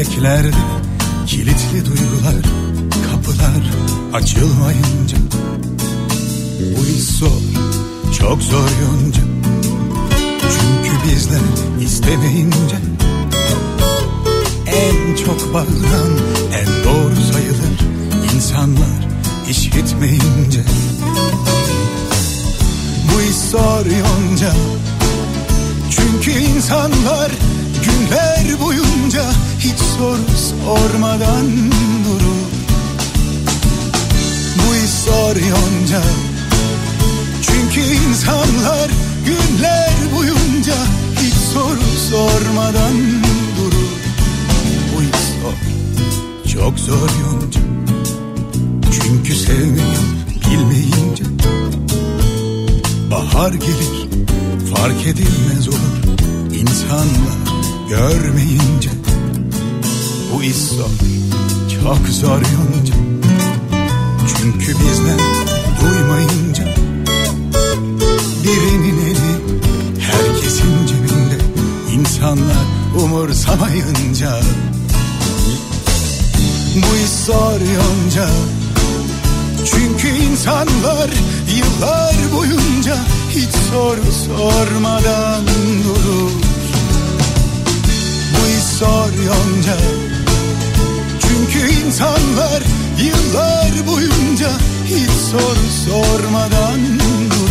yüreklerde kilitli duygular Kapılar açılmayınca. Bu iş zor çok zor yonca. Çünkü bizler istemeyince. En çok bağıran en doğru sayılır insanlar işitmeyince Bu iş zor yonca. Çünkü insanlar günler boyunca hiç soru sormadan durur Bu iş zor yonca. Çünkü insanlar günler boyunca hiç soru sormadan durur Bu iş çok zor yonca. Çünkü sevmeyi bilmeyince. Bahar gelir fark edilmez olur insanlar görmeyince Bu iş çok zor yonca. Çünkü bizler duymayınca Birinin eli herkesin cebinde. İnsanlar umursamayınca Bu iş zor yonca. Çünkü insanlar yıllar boyunca hiç soru sormadan durur. Zor yonca. Çünkü insanlar yıllar boyunca hiç soru sormadan durur.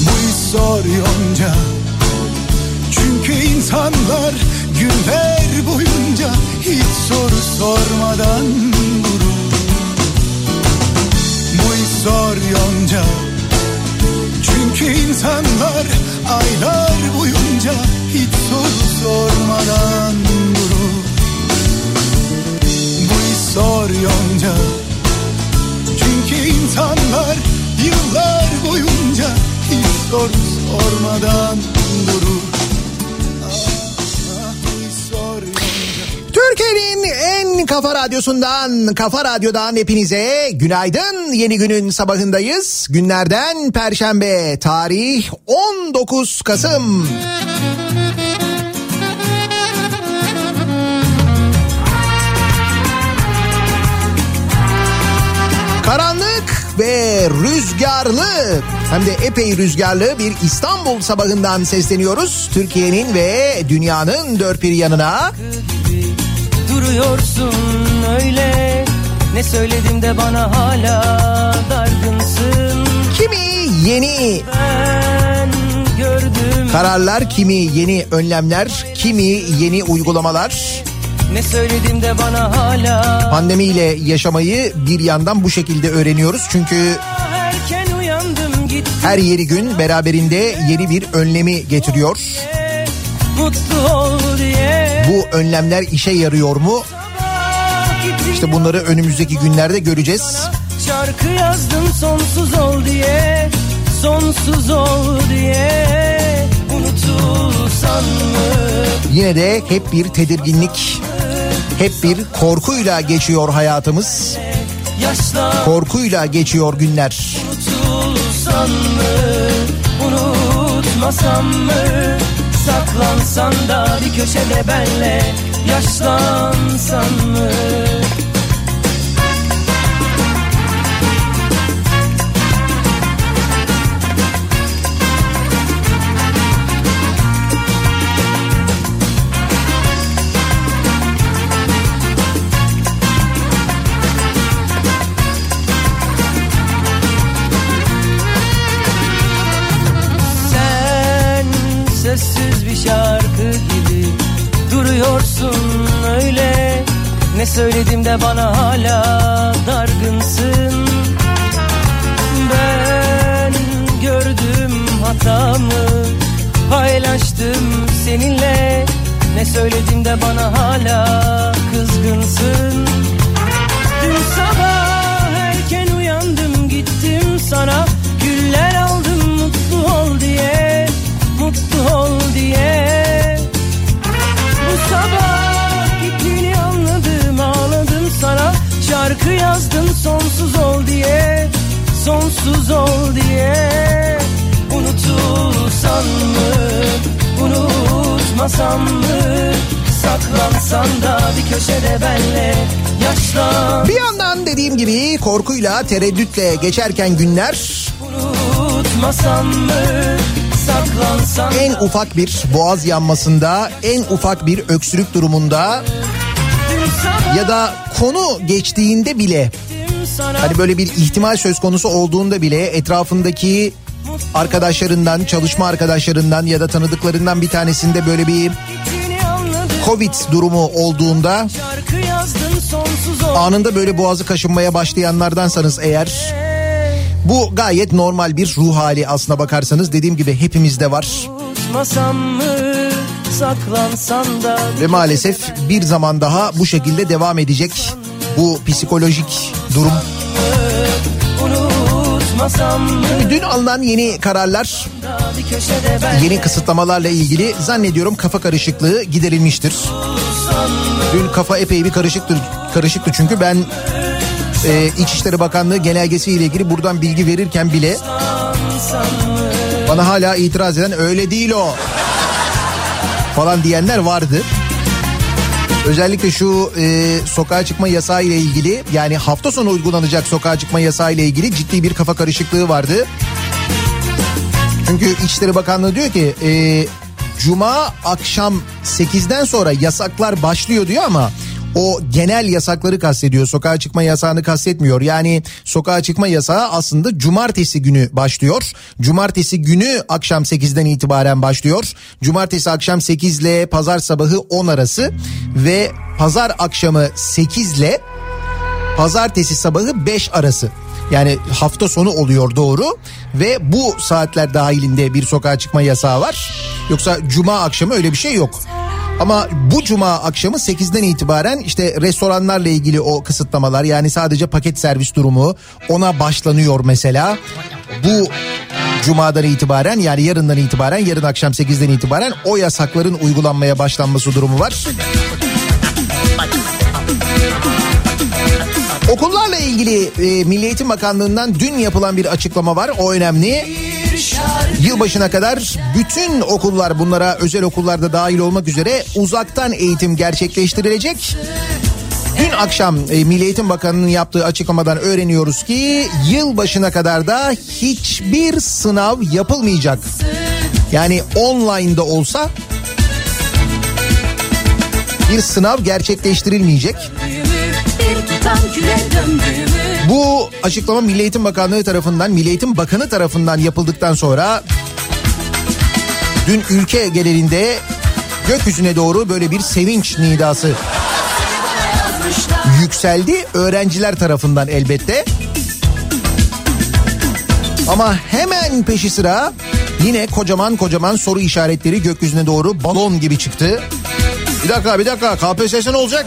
Bu iş zor insanlar günler boyunca hiç soru sormadan durur. Bu iş zor yonca. Çünkü insanlar aylar boyunca hiç soru sormadan durur. Bu iş zor yonca. Çünkü insanlar yıllar boyunca hiç soru sormadan durur. Türkiye'nin en kafa radyosundan, kafa radyodan hepinize günaydın. Yeni günün sabahındayız. Günlerden Perşembe, tarih 19 Kasım. Karanlık ve rüzgarlı hem de epey rüzgarlı bir İstanbul sabahından sesleniyoruz. Türkiye'nin ve dünyanın dört bir yanına. Duruyorsun öyle Ne söyledim de bana hala dargınsın Kimi yeni Ben gördüm kararlar, kimi yeni önlemler, kimi yeni uygulamalar. Ne söyledim de bana hala Pandemiyle yaşamayı bir yandan bu şekilde öğreniyoruz. Çünkü her yeri gün beraberinde yeni bir önlemi getiriyor. Mutlu ol diye Bu önlemler işe yarıyor mu? İşte bunları önümüzdeki günlerde göreceğiz. Şarkı yazdım sonsuz ol diye Sonsuz ol diye Unutulsan mı Yine de hep bir tedirginlik, hep bir korkuyla geçiyor hayatımız. Korkuyla geçiyor günler. Unutulsan mı Unutmasam mı Saklansan da bir köşede benle Yaşlansan mı bana mı Saklansan da bir köşede benle yaşlan. Bir yandan dediğim gibi korkuyla tereddütle geçerken günler Unutmasan mı saklansan en ufak bir boğaz yanmasında, en ufak bir öksürük durumunda ya da konu geçtiğinde bile hani böyle bir ihtimal söz konusu olduğunda bile etrafındaki arkadaşlarından, çalışma arkadaşlarından ya da tanıdıklarından bir tanesinde böyle bir Covid durumu olduğunda anında böyle boğazı kaşınmaya başlayanlardansanız eğer bu gayet normal bir ruh hali aslına bakarsanız dediğim gibi hepimizde var. Ve maalesef bir zaman daha bu şekilde devam edecek bu psikolojik durum. Mı Dün alınan yeni kararlar, yeni kısıtlamalarla ilgili zannediyorum kafa karışıklığı giderilmiştir. Dün kafa epey bir karışıktır, karışıktı çünkü ben e, İçişleri Bakanlığı genelgesi ile ilgili buradan bilgi verirken bile bana hala itiraz eden öyle değil o falan diyenler vardı. Özellikle şu e, sokağa çıkma yasağı ile ilgili yani hafta sonu uygulanacak sokağa çıkma yasağı ile ilgili ciddi bir kafa karışıklığı vardı. Çünkü İçişleri Bakanlığı diyor ki e, Cuma akşam 8'den sonra yasaklar başlıyor diyor ama o genel yasakları kastediyor. Sokağa çıkma yasağını kastetmiyor. Yani sokağa çıkma yasağı aslında cumartesi günü başlıyor. Cumartesi günü akşam 8'den itibaren başlıyor. Cumartesi akşam 8 ile pazar sabahı 10 arası ve pazar akşamı 8 ile pazartesi sabahı 5 arası. Yani hafta sonu oluyor doğru ve bu saatler dahilinde bir sokağa çıkma yasağı var. Yoksa cuma akşamı öyle bir şey yok. Ama bu cuma akşamı 8'den itibaren işte restoranlarla ilgili o kısıtlamalar yani sadece paket servis durumu ona başlanıyor mesela. Bu cumadan itibaren yani yarından itibaren yarın akşam 8'den itibaren o yasakların uygulanmaya başlanması durumu var. Okullarla ilgili e, Milli Eğitim Bakanlığı'ndan dün yapılan bir açıklama var. O önemli. Yılbaşına kadar bütün okullar bunlara özel okullarda dahil olmak üzere uzaktan eğitim gerçekleştirilecek. Dün akşam e, Milli Eğitim Bakanı'nın yaptığı açıklamadan öğreniyoruz ki yılbaşına kadar da hiçbir sınav yapılmayacak. Yani online'da olsa bir sınav gerçekleştirilmeyecek. Bir tutam küre döndüğümü Bu açıklama Milli Eğitim Bakanlığı tarafından, Milli Eğitim Bakanı tarafından yapıldıktan sonra dün ülke genelinde gökyüzüne doğru böyle bir sevinç nidası yükseldi öğrenciler tarafından elbette. Ama hemen peşi sıra yine kocaman kocaman soru işaretleri gökyüzüne doğru balon gibi çıktı. Bir dakika bir dakika KPSS ne olacak?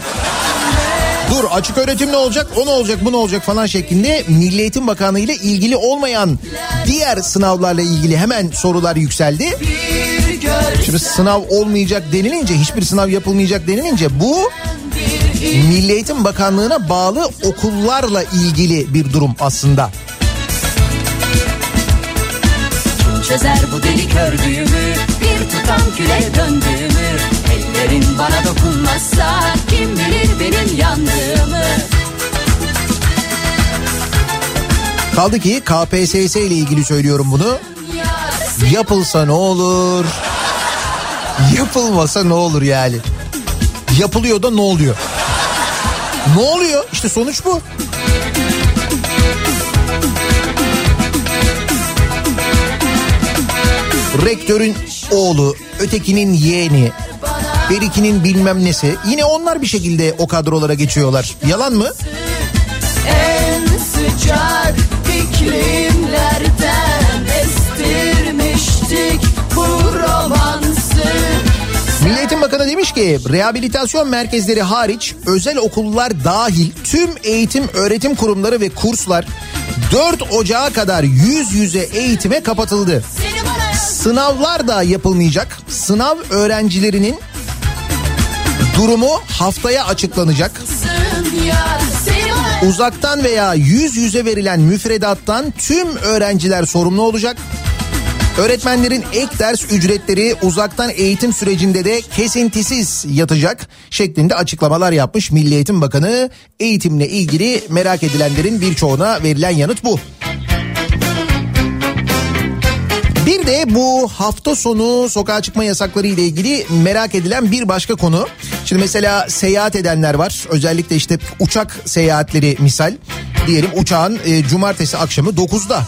Dur açık öğretim ne olacak? O ne olacak? Bu ne olacak falan şeklinde Milli Eğitim Bakanlığı ile ilgili olmayan diğer sınavlarla ilgili hemen sorular yükseldi. Şimdi sınav olmayacak denilince hiçbir sınav yapılmayacak denilince bu Milli Eğitim Bakanlığı'na bağlı okullarla ilgili bir durum aslında. Kim çözer bu deli kördüğümü Bir tutam küre döndüğümü Ellerin bana dokunmazsa Kim bilir benim yandığımı Kaldı ki KPSS ile ilgili söylüyorum bunu. Yapılsa ne olur? Yapılmasa ne olur yani? Yapılıyor da ne oluyor? Ne oluyor? İşte sonuç bu. Rektörün oğlu, ötekinin yeğeni, berikinin bilmem nesi. Yine onlar bir şekilde o kadrolara geçiyorlar. Yalan mı? En sıcak iklimlerden Estirmiştik bu romansı Milli Eğitim Bakanı demiş ki rehabilitasyon merkezleri hariç özel okullar dahil tüm eğitim öğretim kurumları ve kurslar 4 Ocağı kadar yüz yüze eğitime kapatıldı. Sınavlar da yapılmayacak. Sınav öğrencilerinin durumu haftaya açıklanacak. Uzaktan veya yüz yüze verilen müfredattan tüm öğrenciler sorumlu olacak. Öğretmenlerin ek ders ücretleri uzaktan eğitim sürecinde de kesintisiz yatacak şeklinde açıklamalar yapmış Milli Eğitim Bakanı. Eğitimle ilgili merak edilenlerin birçoğuna verilen yanıt bu. Bir de bu hafta sonu sokağa çıkma yasakları ile ilgili merak edilen bir başka konu. Şimdi mesela seyahat edenler var. Özellikle işte uçak seyahatleri misal. Diyelim uçağın e, cumartesi akşamı 9'da.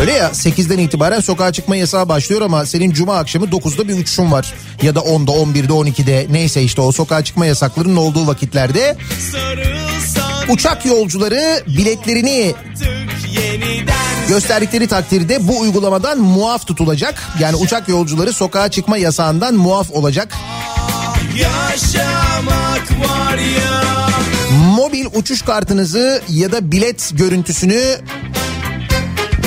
Öyle ya 8'den itibaren sokağa çıkma yasağı başlıyor ama senin cuma akşamı 9'da bir uçuşun var. Ya da 10'da 11'de 12'de neyse işte o sokağa çıkma yasaklarının olduğu vakitlerde. Uçak yolcuları biletlerini gösterdikleri takdirde bu uygulamadan muaf tutulacak. Yani uçak yolcuları sokağa çıkma yasağından muaf olacak. Yaşamak var ya Mobil uçuş kartınızı ya da bilet görüntüsünü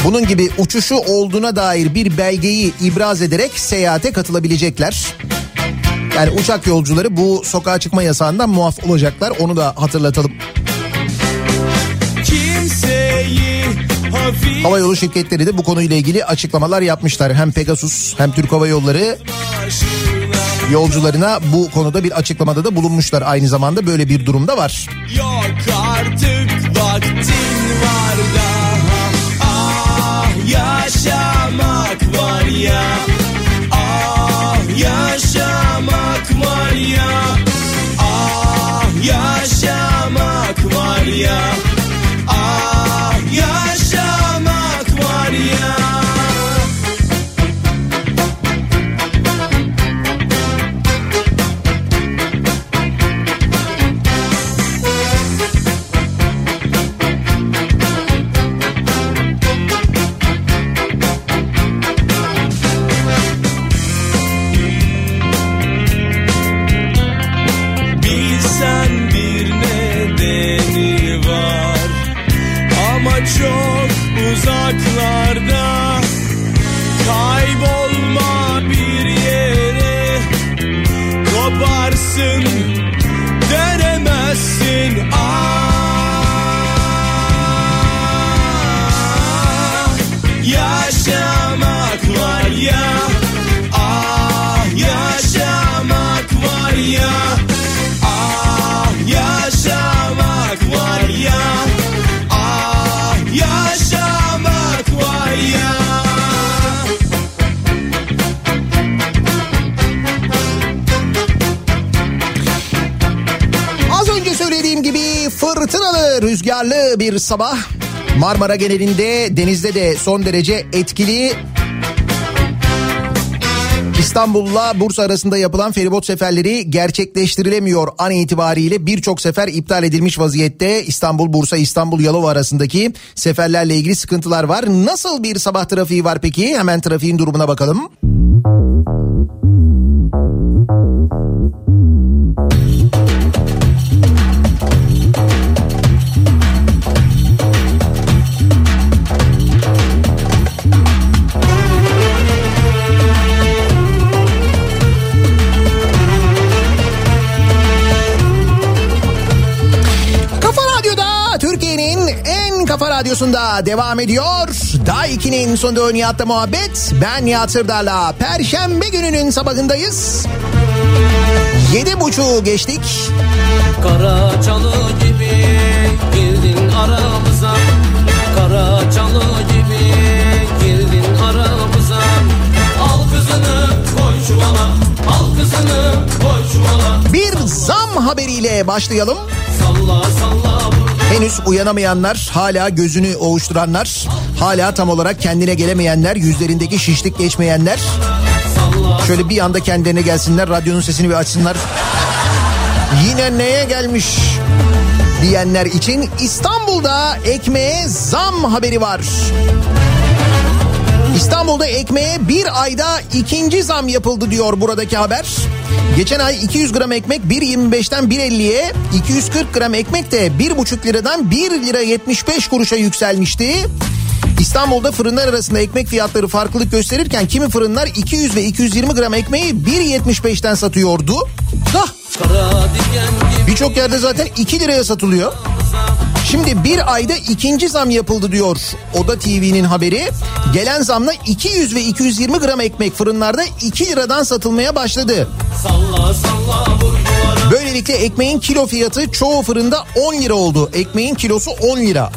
bunun gibi uçuşu olduğuna dair bir belgeyi ibraz ederek seyahate katılabilecekler. Yani uçak yolcuları bu sokağa çıkma yasağından muaf olacaklar onu da hatırlatalım. Hafif Hava yolu şirketleri de bu konuyla ilgili açıklamalar yapmışlar. Hem Pegasus hem Türk Hava Yolları yolcularına bu konuda bir açıklamada da bulunmuşlar. Aynı zamanda böyle bir durumda var. Yok artık vaktin var daha Ah yaşamak var ya Ah yaşamak var ya Ah yaşamak var ya Ah rüzgarlı bir sabah. Marmara genelinde denizde de son derece etkili. İstanbul'la Bursa arasında yapılan feribot seferleri gerçekleştirilemiyor an itibariyle birçok sefer iptal edilmiş vaziyette İstanbul Bursa İstanbul Yalova arasındaki seferlerle ilgili sıkıntılar var. Nasıl bir sabah trafiği var peki? Hemen trafiğin durumuna bakalım. Kafa radyosunda devam ediyor. Daha 2'nin sonunda Nihat'la muhabbet. Ben Nihat Sırdar'la Perşembe gününün sabahındayız. Yedi buçuğu geçtik. Kara çalı gibi girdin aramıza Kara çalı gibi girdin aramıza Al kızını koy çuvala Al kızını koy çuvala Bir zam haberiyle başlayalım. Salla salla Henüz uyanamayanlar, hala gözünü ovuşturanlar, hala tam olarak kendine gelemeyenler, yüzlerindeki şişlik geçmeyenler. Şöyle bir anda kendilerine gelsinler, radyonun sesini bir açsınlar. Yine neye gelmiş diyenler için İstanbul'da ekmeğe zam haberi var. İstanbul'da ekmeğe bir ayda ikinci zam yapıldı diyor buradaki haber. Geçen ay 200 gram ekmek 1.25'ten 1.50'ye, 240 gram ekmek de 1.5 liradan 1 lira 75 kuruşa yükselmişti. İstanbul'da fırınlar arasında ekmek fiyatları farklılık gösterirken kimi fırınlar 200 ve 220 gram ekmeği 1.75'ten satıyordu. Birçok yerde zaten 2 liraya satılıyor. Şimdi bir ayda ikinci zam yapıldı diyor Oda TV'nin haberi. Gelen zamla 200 ve 220 gram ekmek fırınlarda 2 liradan satılmaya başladı. Salla salla Böylelikle ekmeğin kilo fiyatı çoğu fırında 10 lira oldu. Ekmeğin kilosu 10 lira.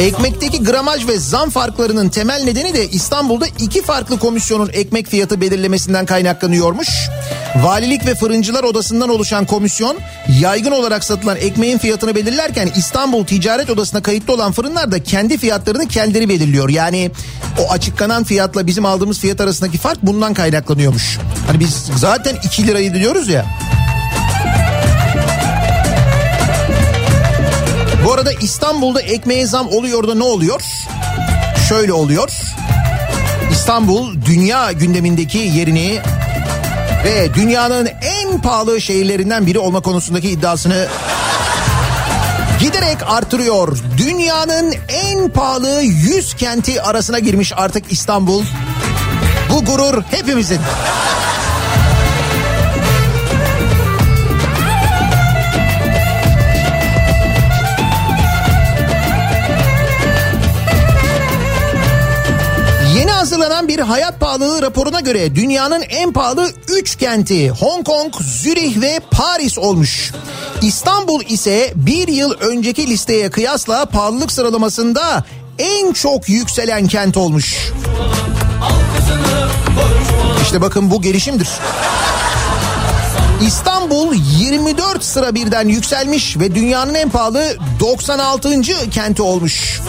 Ekmekteki gramaj ve zam farklarının temel nedeni de İstanbul'da iki farklı komisyonun ekmek fiyatı belirlemesinden kaynaklanıyormuş. Valilik ve Fırıncılar Odası'ndan oluşan komisyon yaygın olarak satılan ekmeğin fiyatını belirlerken İstanbul Ticaret Odası'na kayıtlı olan fırınlar da kendi fiyatlarını kendileri belirliyor. Yani o açıklanan fiyatla bizim aldığımız fiyat arasındaki fark bundan kaynaklanıyormuş. Hani biz zaten 2 lirayı diyoruz ya. Bu arada İstanbul'da ekmeğe zam oluyor da ne oluyor? Şöyle oluyor. İstanbul dünya gündemindeki yerini ve dünyanın en pahalı şehirlerinden biri olma konusundaki iddiasını giderek artırıyor. Dünyanın en pahalı 100 kenti arasına girmiş artık İstanbul. Bu gurur hepimizin. Hazırlanan bir hayat pahalılığı raporuna göre dünyanın en pahalı 3 kenti Hong Kong, Zürih ve Paris olmuş. İstanbul ise bir yıl önceki listeye kıyasla pahalılık sıralamasında en çok yükselen kent olmuş. İşte bakın bu gelişimdir. İstanbul 24 sıra birden yükselmiş ve dünyanın en pahalı 96. kenti olmuş.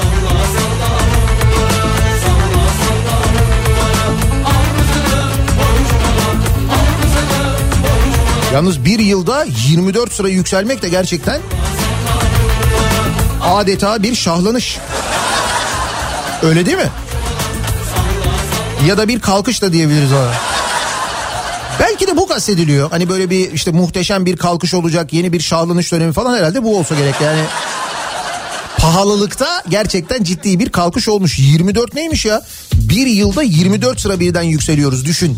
Yalnız bir yılda 24 sıra yükselmek de gerçekten adeta bir şahlanış. Öyle değil mi? Ya da bir kalkış da diyebiliriz ona. Belki de bu kastediliyor. Hani böyle bir işte muhteşem bir kalkış olacak, yeni bir şahlanış dönemi falan herhalde bu olsa gerek yani. Pahalılıkta gerçekten ciddi bir kalkış olmuş. 24 neymiş ya? Bir yılda 24 sıra birden yükseliyoruz düşün.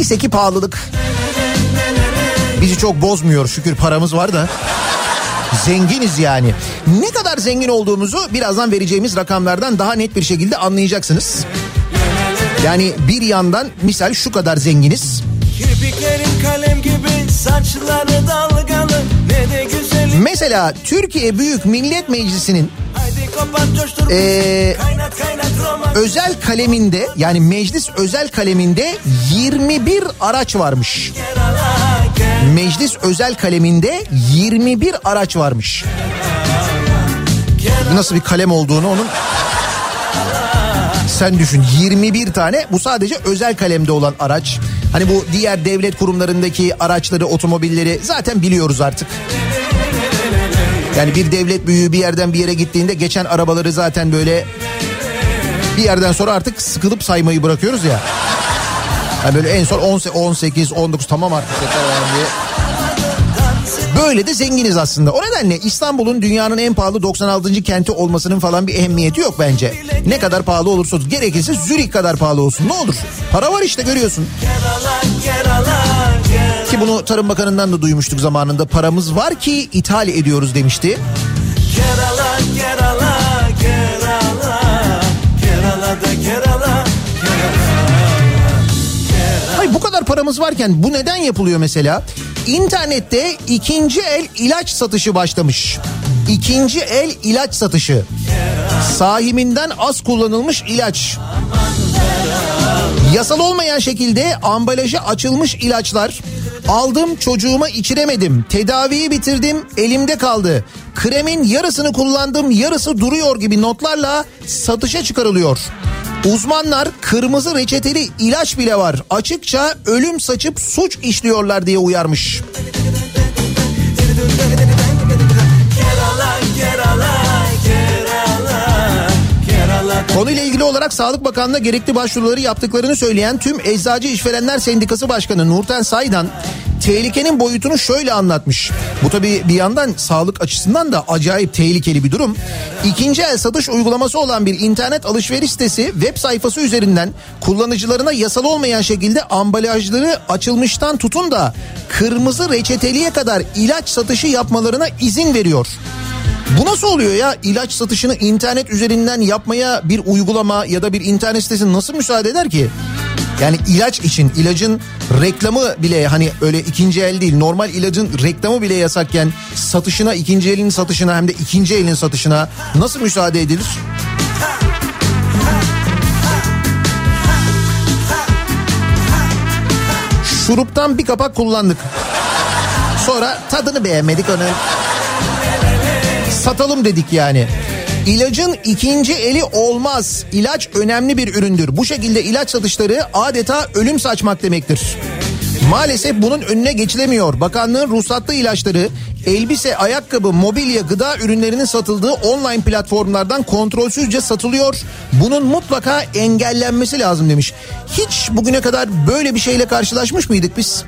Neyse ki pahalılık bizi çok bozmuyor şükür paramız var da. Zenginiz yani. Ne kadar zengin olduğumuzu birazdan vereceğimiz rakamlardan daha net bir şekilde anlayacaksınız. Yani bir yandan misal şu kadar zenginiz. Gibi saçları dalgalı ne de güzelim. Mesela Türkiye Büyük Millet Meclisi'nin kopat coştur. Ee, kaynat kaynat. Özel kaleminde yani meclis özel kaleminde 21 araç varmış. Meclis özel kaleminde 21 araç varmış. Nasıl bir kalem olduğunu onun sen düşün 21 tane bu sadece özel kalemde olan araç. Hani bu diğer devlet kurumlarındaki araçları, otomobilleri zaten biliyoruz artık. Yani bir devlet büyüğü bir yerden bir yere gittiğinde geçen arabaları zaten böyle bir yerden sonra artık sıkılıp saymayı bırakıyoruz ya. Yani böyle en son 18, 19 tamam artık yeter diye. Böyle de zenginiz aslında. O nedenle İstanbul'un dünyanın en pahalı 96. kenti olmasının falan bir ehemmiyeti yok bence. Ne kadar pahalı olursa. Gerekirse Zürih kadar pahalı olsun. Ne olur? Para var işte görüyorsun. Ki bunu Tarım Bakanı'ndan da duymuştuk zamanında. Paramız var ki ithal ediyoruz demişti. Kerala, Kerala. Kerala'da Kerala, Hayır bu kadar paramız varken bu neden yapılıyor mesela? İnternette ikinci el ilaç satışı başlamış. İkinci el ilaç satışı. Sahibinden az kullanılmış ilaç. Yasal olmayan şekilde ambalajı açılmış ilaçlar. Aldım çocuğuma içiremedim. Tedaviyi bitirdim elimde kaldı. Kremin yarısını kullandım yarısı duruyor gibi notlarla satışa çıkarılıyor. Uzmanlar kırmızı reçeteli ilaç bile var. Açıkça ölüm saçıp suç işliyorlar diye uyarmış. Konuyla ilgili olarak Sağlık Bakanlığı'na gerekli başvuruları yaptıklarını söyleyen tüm Eczacı İşverenler Sendikası Başkanı Nurten Saydan tehlikenin boyutunu şöyle anlatmış. Bu tabii bir yandan sağlık açısından da acayip tehlikeli bir durum. İkinci el satış uygulaması olan bir internet alışveriş sitesi web sayfası üzerinden kullanıcılarına yasal olmayan şekilde ambalajları açılmıştan tutun da kırmızı reçeteliye kadar ilaç satışı yapmalarına izin veriyor. Bu nasıl oluyor ya? İlaç satışını internet üzerinden yapmaya bir uygulama ya da bir internet sitesi nasıl müsaade eder ki? Yani ilaç için ilacın reklamı bile hani öyle ikinci el değil normal ilacın reklamı bile yasakken satışına ikinci elin satışına hem de ikinci elin satışına nasıl müsaade edilir? Şuruptan bir kapak kullandık. Sonra tadını beğenmedik onu satalım dedik yani. İlacın ikinci eli olmaz. İlaç önemli bir üründür. Bu şekilde ilaç satışları adeta ölüm saçmak demektir. Maalesef bunun önüne geçilemiyor. Bakanlığın ruhsatlı ilaçları elbise, ayakkabı, mobilya, gıda ürünlerinin satıldığı online platformlardan kontrolsüzce satılıyor. Bunun mutlaka engellenmesi lazım demiş. Hiç bugüne kadar böyle bir şeyle karşılaşmış mıydık biz?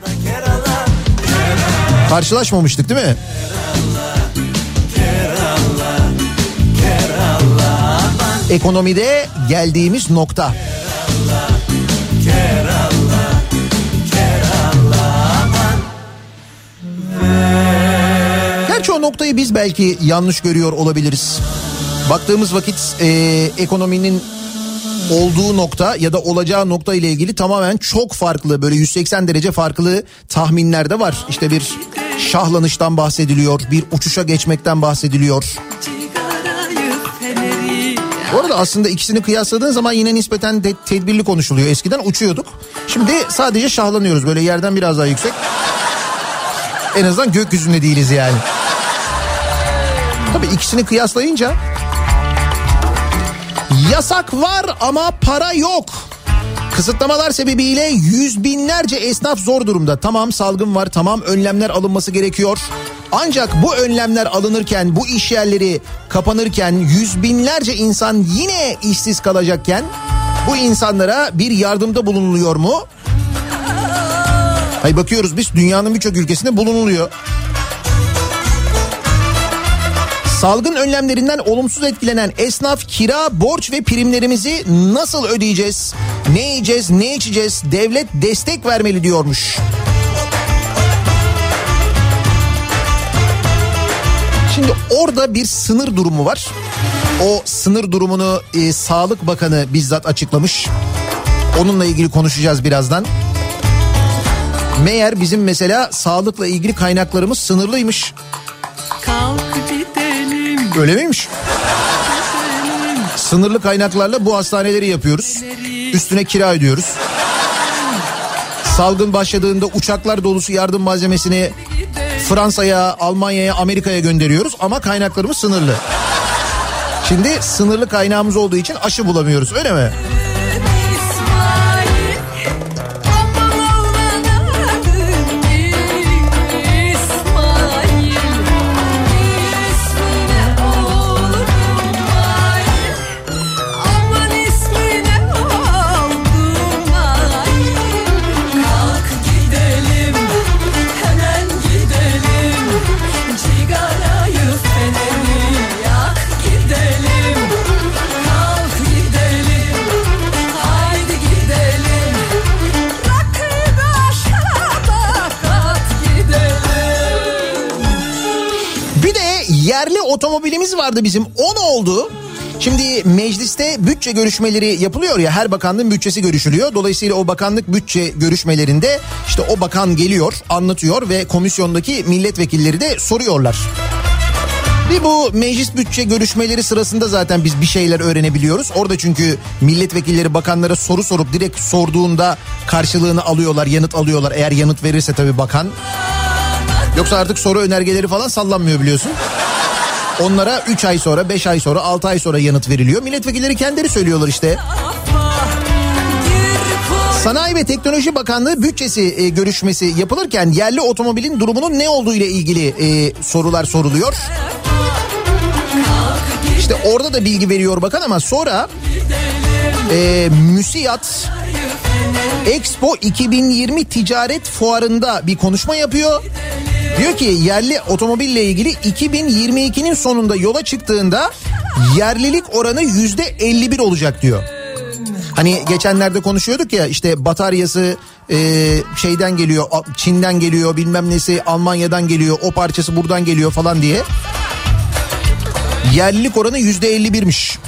Karşılaşmamıştık değil mi? Ekonomide geldiğimiz nokta. Gerçi o noktayı biz belki yanlış görüyor olabiliriz. Baktığımız vakit e, ekonominin olduğu nokta ya da olacağı nokta ile ilgili tamamen çok farklı böyle 180 derece farklı tahminler de var. İşte bir şahlanıştan bahsediliyor, bir uçuşa geçmekten bahsediliyor. Bu arada aslında ikisini kıyasladığın zaman yine nispeten de tedbirli konuşuluyor. Eskiden uçuyorduk. Şimdi sadece şahlanıyoruz böyle yerden biraz daha yüksek. En azından gökyüzünde değiliz yani. Tabii ikisini kıyaslayınca yasak var ama para yok. Kısıtlamalar sebebiyle yüz binlerce esnaf zor durumda. Tamam salgın var, tamam önlemler alınması gerekiyor. Ancak bu önlemler alınırken, bu iş yerleri kapanırken yüz binlerce insan yine işsiz kalacakken bu insanlara bir yardımda bulunuluyor mu? Hay bakıyoruz biz dünyanın birçok ülkesinde bulunuluyor. Salgın önlemlerinden olumsuz etkilenen esnaf kira, borç ve primlerimizi nasıl ödeyeceğiz? Ne yiyeceğiz, ne içeceğiz? Devlet destek vermeli diyormuş. Şimdi orada bir sınır durumu var. O sınır durumunu e, Sağlık Bakanı bizzat açıklamış. Onunla ilgili konuşacağız birazdan. Meğer bizim mesela sağlıkla ilgili kaynaklarımız sınırlıymış. Öyle miymiş? Sınırlı kaynaklarla bu hastaneleri yapıyoruz. Üstüne kira ödüyoruz. Salgın başladığında uçaklar dolusu yardım malzemesini Fransa'ya, Almanya'ya, Amerika'ya gönderiyoruz ama kaynaklarımız sınırlı. Şimdi sınırlı kaynağımız olduğu için aşı bulamıyoruz öyle mi? Otomobilimiz vardı bizim. O ne oldu? Şimdi mecliste bütçe görüşmeleri yapılıyor ya her bakanlığın bütçesi görüşülüyor. Dolayısıyla o bakanlık bütçe görüşmelerinde işte o bakan geliyor anlatıyor ve komisyondaki milletvekilleri de soruyorlar. Bir bu meclis bütçe görüşmeleri sırasında zaten biz bir şeyler öğrenebiliyoruz. Orada çünkü milletvekilleri bakanlara soru sorup direkt sorduğunda karşılığını alıyorlar, yanıt alıyorlar. Eğer yanıt verirse tabii bakan. Yoksa artık soru önergeleri falan sallanmıyor biliyorsun. Onlara 3 ay sonra, 5 ay sonra, 6 ay sonra yanıt veriliyor. Milletvekilleri kendileri söylüyorlar işte. Sanayi ve Teknoloji Bakanlığı bütçesi e, görüşmesi yapılırken yerli otomobilin durumunun ne olduğu ile ilgili e, sorular soruluyor. İşte orada da bilgi veriyor bakan ama sonra e, müsiyat Expo 2020 ticaret fuarında bir konuşma yapıyor. Diyor ki yerli otomobille ilgili 2022'nin sonunda yola çıktığında yerlilik oranı yüzde 51 olacak diyor. Hani geçenlerde konuşuyorduk ya işte bataryası e, şeyden geliyor Çin'den geliyor bilmem nesi Almanya'dan geliyor o parçası buradan geliyor falan diye. Yerlilik oranı yüzde 51'miş.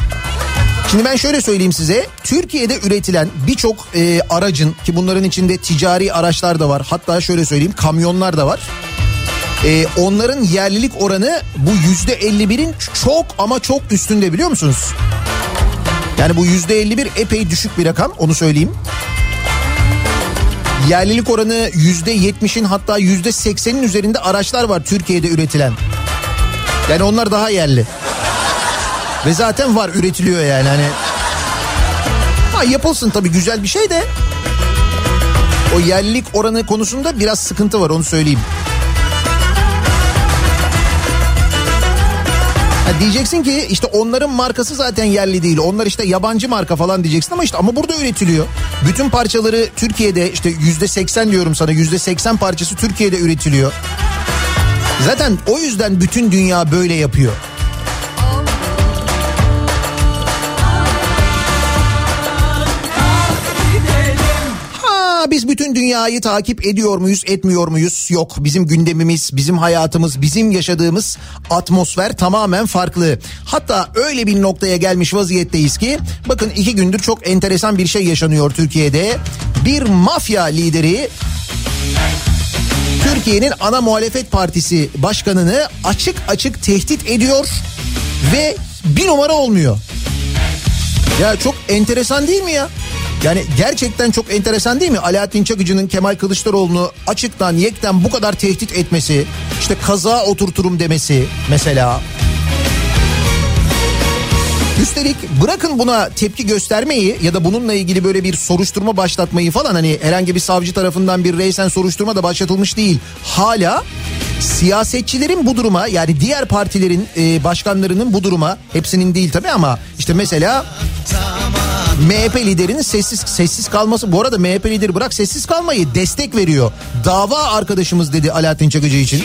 Şimdi ben şöyle söyleyeyim size. Türkiye'de üretilen birçok e, aracın ki bunların içinde ticari araçlar da var. Hatta şöyle söyleyeyim kamyonlar da var. E, onların yerlilik oranı bu yüzde 51'in çok ama çok üstünde biliyor musunuz? Yani bu yüzde 51 epey düşük bir rakam onu söyleyeyim. Yerlilik oranı yüzde 70'in hatta yüzde 80'in üzerinde araçlar var Türkiye'de üretilen. Yani onlar daha yerli. Ve zaten var üretiliyor yani hani. Ha yapılsın tabii güzel bir şey de. O yerlilik oranı konusunda biraz sıkıntı var onu söyleyeyim. Ha diyeceksin ki işte onların markası zaten yerli değil. Onlar işte yabancı marka falan diyeceksin ama işte ama burada üretiliyor. Bütün parçaları Türkiye'de işte yüzde seksen diyorum sana yüzde seksen parçası Türkiye'de üretiliyor. Zaten o yüzden bütün dünya böyle yapıyor. Biz bütün dünyayı takip ediyor muyuz, etmiyor muyuz? Yok. Bizim gündemimiz, bizim hayatımız, bizim yaşadığımız atmosfer tamamen farklı. Hatta öyle bir noktaya gelmiş vaziyetteyiz ki bakın iki gündür çok enteresan bir şey yaşanıyor Türkiye'de. Bir mafya lideri Türkiye'nin ana muhalefet partisi başkanını açık açık tehdit ediyor ve bir numara olmuyor. Ya çok enteresan değil mi ya? Yani gerçekten çok enteresan değil mi? Alaaddin Çakıcı'nın Kemal Kılıçdaroğlu'nu açıktan yekten bu kadar tehdit etmesi, işte kaza oturturum demesi mesela. Üstelik bırakın buna tepki göstermeyi ya da bununla ilgili böyle bir soruşturma başlatmayı falan hani herhangi bir savcı tarafından bir reysen soruşturma da başlatılmış değil. Hala siyasetçilerin bu duruma yani diğer partilerin e, başkanlarının bu duruma hepsinin değil tabii ama işte mesela MHP liderinin sessiz sessiz kalması bu arada MHP lideri bırak sessiz kalmayı destek veriyor. Dava arkadaşımız dedi Alaaddin Çakıcı için.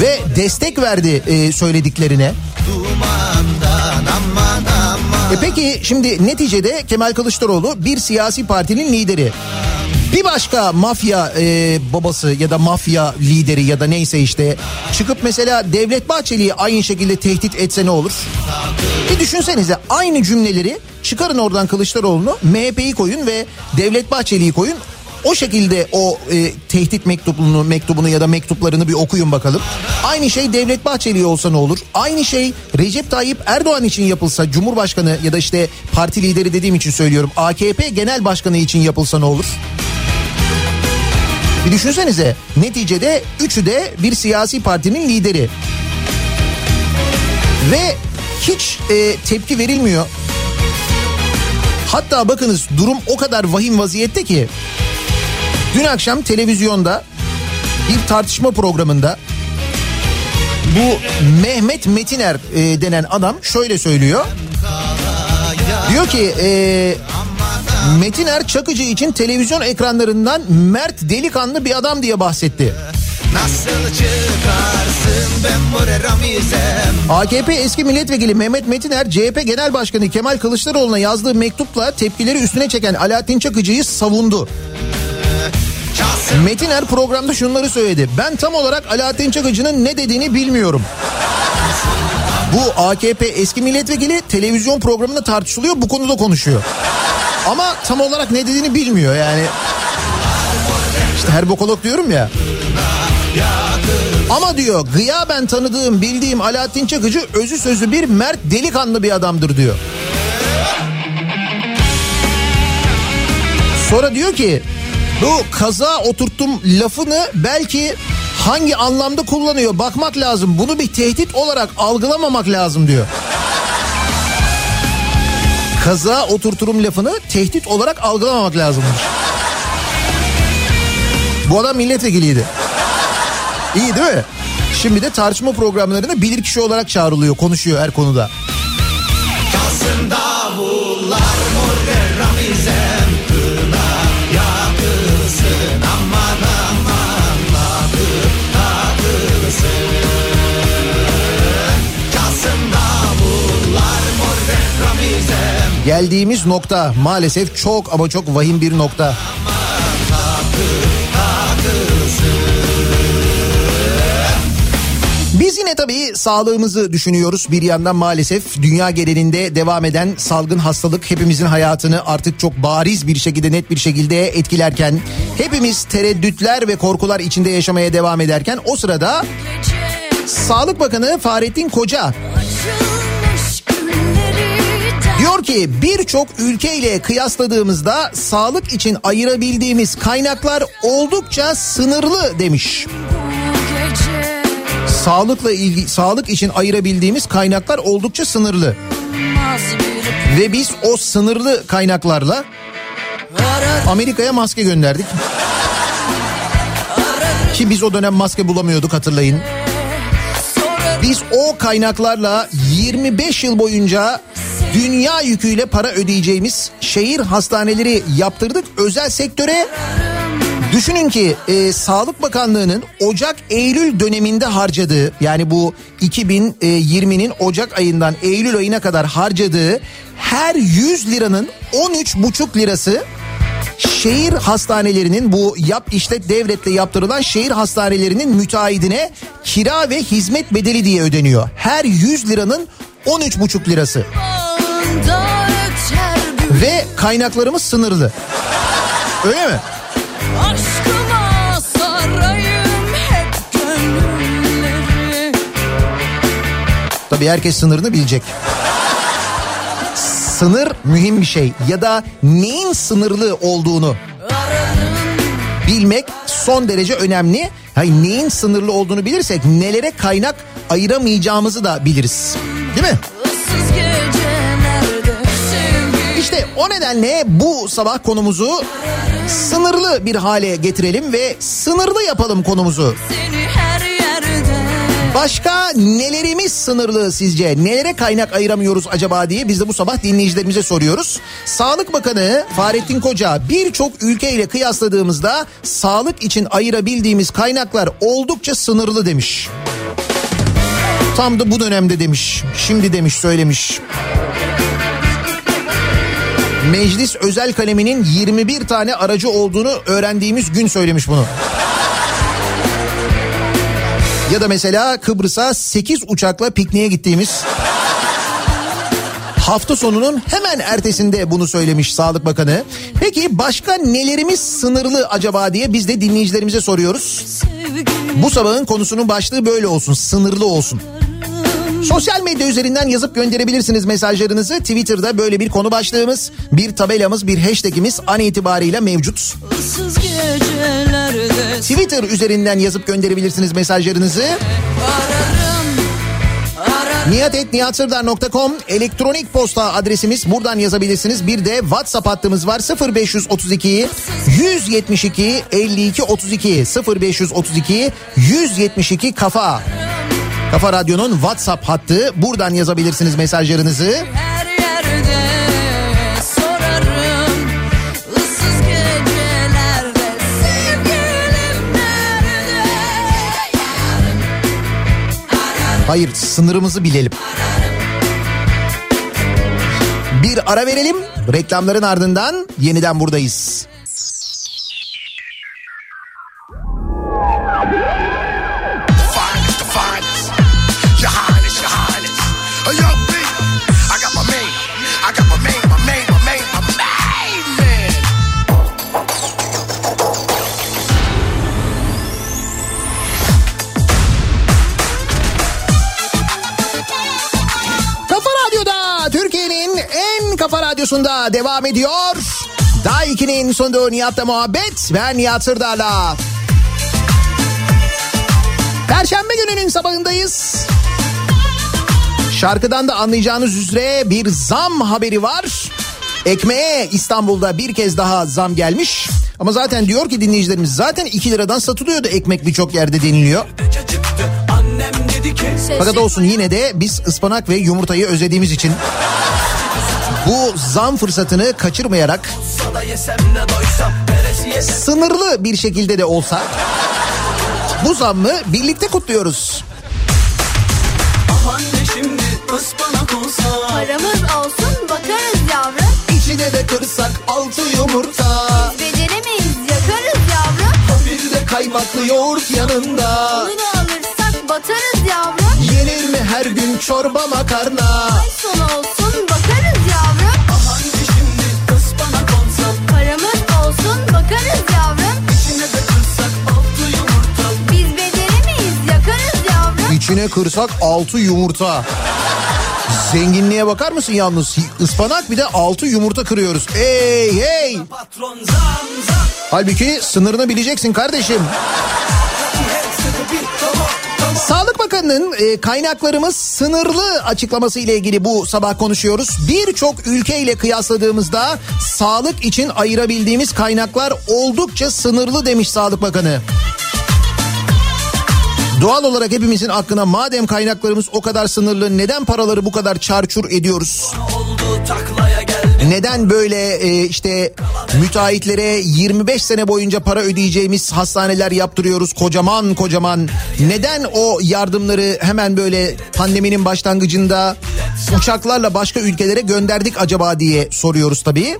Ve destek verdi e, söylediklerine. E peki şimdi neticede Kemal Kılıçdaroğlu bir siyasi partinin lideri. Bir başka mafya e, babası ya da mafya lideri ya da neyse işte çıkıp mesela Devlet Bahçeli'yi aynı şekilde tehdit etse ne olur? Bir düşünsenize aynı cümleleri çıkarın oradan Kılıçdaroğlu'nu MHP'yi koyun ve Devlet Bahçeli'yi koyun. O şekilde o e, tehdit mektubunu, mektubunu ya da mektuplarını bir okuyun bakalım. Aynı şey Devlet Bahçeli olsa ne olur? Aynı şey Recep Tayyip Erdoğan için yapılsa Cumhurbaşkanı ya da işte parti lideri dediğim için söylüyorum. AKP Genel Başkanı için yapılsa ne olur? Bir düşünsenize neticede üçü de bir siyasi partinin lideri. Ve hiç e, tepki verilmiyor. Hatta bakınız durum o kadar vahim vaziyette ki dün akşam televizyonda bir tartışma programında bu Mehmet Metiner e, denen adam şöyle söylüyor. Diyor ki e, Metiner Çakıcı için televizyon ekranlarından mert delikanlı bir adam diye bahsetti. Nasıl çıkarsın ben AKP eski milletvekili Mehmet Metiner CHP Genel Başkanı Kemal Kılıçdaroğlu'na yazdığı mektupla tepkileri üstüne çeken Alaaddin Çakıcı'yı savundu. Metiner programda şunları söyledi. Ben tam olarak Alaaddin Çakıcı'nın ne dediğini bilmiyorum. Bu AKP eski milletvekili televizyon programında tartışılıyor bu konuda konuşuyor. Ama tam olarak ne dediğini bilmiyor yani. İşte her bokolog diyorum ya. Ama diyor gıyaben tanıdığım bildiğim Alaaddin Çakıcı özü sözü bir mert delikanlı bir adamdır diyor. Sonra diyor ki bu kaza oturttum lafını belki hangi anlamda kullanıyor bakmak lazım. Bunu bir tehdit olarak algılamamak lazım diyor. Kaza oturturum lafını tehdit olarak algılamamak lazımmış. Bu adam milletvekiliydi. İyi değil mi? Şimdi de tartışma programlarına bilirkişi olarak çağrılıyor, konuşuyor her konuda. Çalsın Geldiğimiz nokta maalesef çok ama çok vahim bir nokta. Biz yine tabii sağlığımızı düşünüyoruz bir yandan maalesef dünya genelinde devam eden salgın hastalık hepimizin hayatını artık çok bariz bir şekilde net bir şekilde etkilerken hepimiz tereddütler ve korkular içinde yaşamaya devam ederken o sırada Sağlık Bakanı Fahrettin Koca Ki birçok ülkeyle kıyasladığımızda sağlık için ayırabildiğimiz kaynaklar oldukça sınırlı demiş. Sağlıkla ilgili sağlık için ayırabildiğimiz kaynaklar oldukça sınırlı. Ve biz o sınırlı kaynaklarla Amerika'ya maske gönderdik. Ki biz o dönem maske bulamıyorduk hatırlayın. Biz o kaynaklarla 25 yıl boyunca dünya yüküyle para ödeyeceğimiz şehir hastaneleri yaptırdık özel sektöre. Düşünün ki e, Sağlık Bakanlığı'nın Ocak-Eylül döneminde harcadığı yani bu 2020'nin Ocak ayından Eylül ayına kadar harcadığı her 100 liranın 13,5 lirası şehir hastanelerinin bu yap işlet devletle yaptırılan şehir hastanelerinin müteahhidine kira ve hizmet bedeli diye ödeniyor. Her 100 liranın 13,5 lirası. Ve kaynaklarımız sınırlı. Öyle mi? Tabii herkes sınırını bilecek. Sınır mühim bir şey ya da neyin sınırlı olduğunu bilmek son derece önemli. Hayır, neyin sınırlı olduğunu bilirsek nelere kaynak ayıramayacağımızı da biliriz. Değil mi? İşte o nedenle bu sabah konumuzu sınırlı bir hale getirelim ve sınırlı yapalım konumuzu. Başka nelerimiz sınırlı sizce? Nelere kaynak ayıramıyoruz acaba diye biz de bu sabah dinleyicilerimize soruyoruz. Sağlık Bakanı Fahrettin Koca birçok ülkeyle kıyasladığımızda sağlık için ayırabildiğimiz kaynaklar oldukça sınırlı demiş. Tam da bu dönemde demiş. Şimdi demiş söylemiş. Meclis özel kaleminin 21 tane aracı olduğunu öğrendiğimiz gün söylemiş bunu. Ya da mesela Kıbrıs'a 8 uçakla pikniğe gittiğimiz hafta sonunun hemen ertesinde bunu söylemiş Sağlık Bakanı. Peki başka nelerimiz sınırlı acaba diye biz de dinleyicilerimize soruyoruz. Bu sabahın konusunun başlığı böyle olsun, sınırlı olsun. Sosyal medya üzerinden yazıp gönderebilirsiniz mesajlarınızı. Twitter'da böyle bir konu başlığımız, bir tabelamız, bir hashtagimiz an itibariyle mevcut. Twitter üzerinden yazıp gönderebilirsiniz mesajlarınızı. Nihatetnihatsırdar.com elektronik posta adresimiz buradan yazabilirsiniz. Bir de WhatsApp hattımız var 0532 172 52 32 0532 172 kafa. Kafa Radyo'nun WhatsApp hattı buradan yazabilirsiniz mesajlarınızı. her yerde sorarım Hayır sınırımızı bilelim. Bir ara verelim. Reklamların ardından yeniden buradayız. Radyosunda devam ediyor. Daha 2'nin sonunda Nihat'la muhabbet. Ben Nihat Sırdar'la. Perşembe gününün sabahındayız. Şarkıdan da anlayacağınız üzere bir zam haberi var. Ekmeğe İstanbul'da bir kez daha zam gelmiş. Ama zaten diyor ki dinleyicilerimiz zaten 2 liradan satılıyordu ekmek birçok yerde deniliyor. Fakat olsun yine de biz ıspanak ve yumurtayı özlediğimiz için bu zam fırsatını kaçırmayarak sınırlı bir şekilde de olsa bu zammı birlikte kutluyoruz. Anne şimdi ıspanak olsa Paramız olsun bakarız yavrum İçine de kırsak altı yumurta. Beceremeyiz yakarız yavrum Bir de kaymaklı yoğurt yanında. Bunu alırsak batarız yavrum Yenir mi her gün çorba makarna? Ay sonu olsun İçine kırsak altı yumurta. Zenginliğe bakar mısın yalnız? Ispanak bir de altı yumurta kırıyoruz. Hey hey! Halbuki sınırını bileceksin kardeşim. Sağlık Bakanı'nın e, kaynaklarımız sınırlı açıklaması ile ilgili bu sabah konuşuyoruz. Birçok ülkeyle kıyasladığımızda sağlık için ayırabildiğimiz kaynaklar oldukça sınırlı demiş Sağlık Bakanı. Doğal olarak hepimizin aklına madem kaynaklarımız o kadar sınırlı neden paraları bu kadar çarçur ediyoruz? Neden böyle e, işte müteahhitlere 25 sene boyunca para ödeyeceğimiz hastaneler yaptırıyoruz kocaman kocaman? Neden o yardımları hemen böyle pandeminin başlangıcında uçaklarla başka ülkelere gönderdik acaba diye soruyoruz tabii.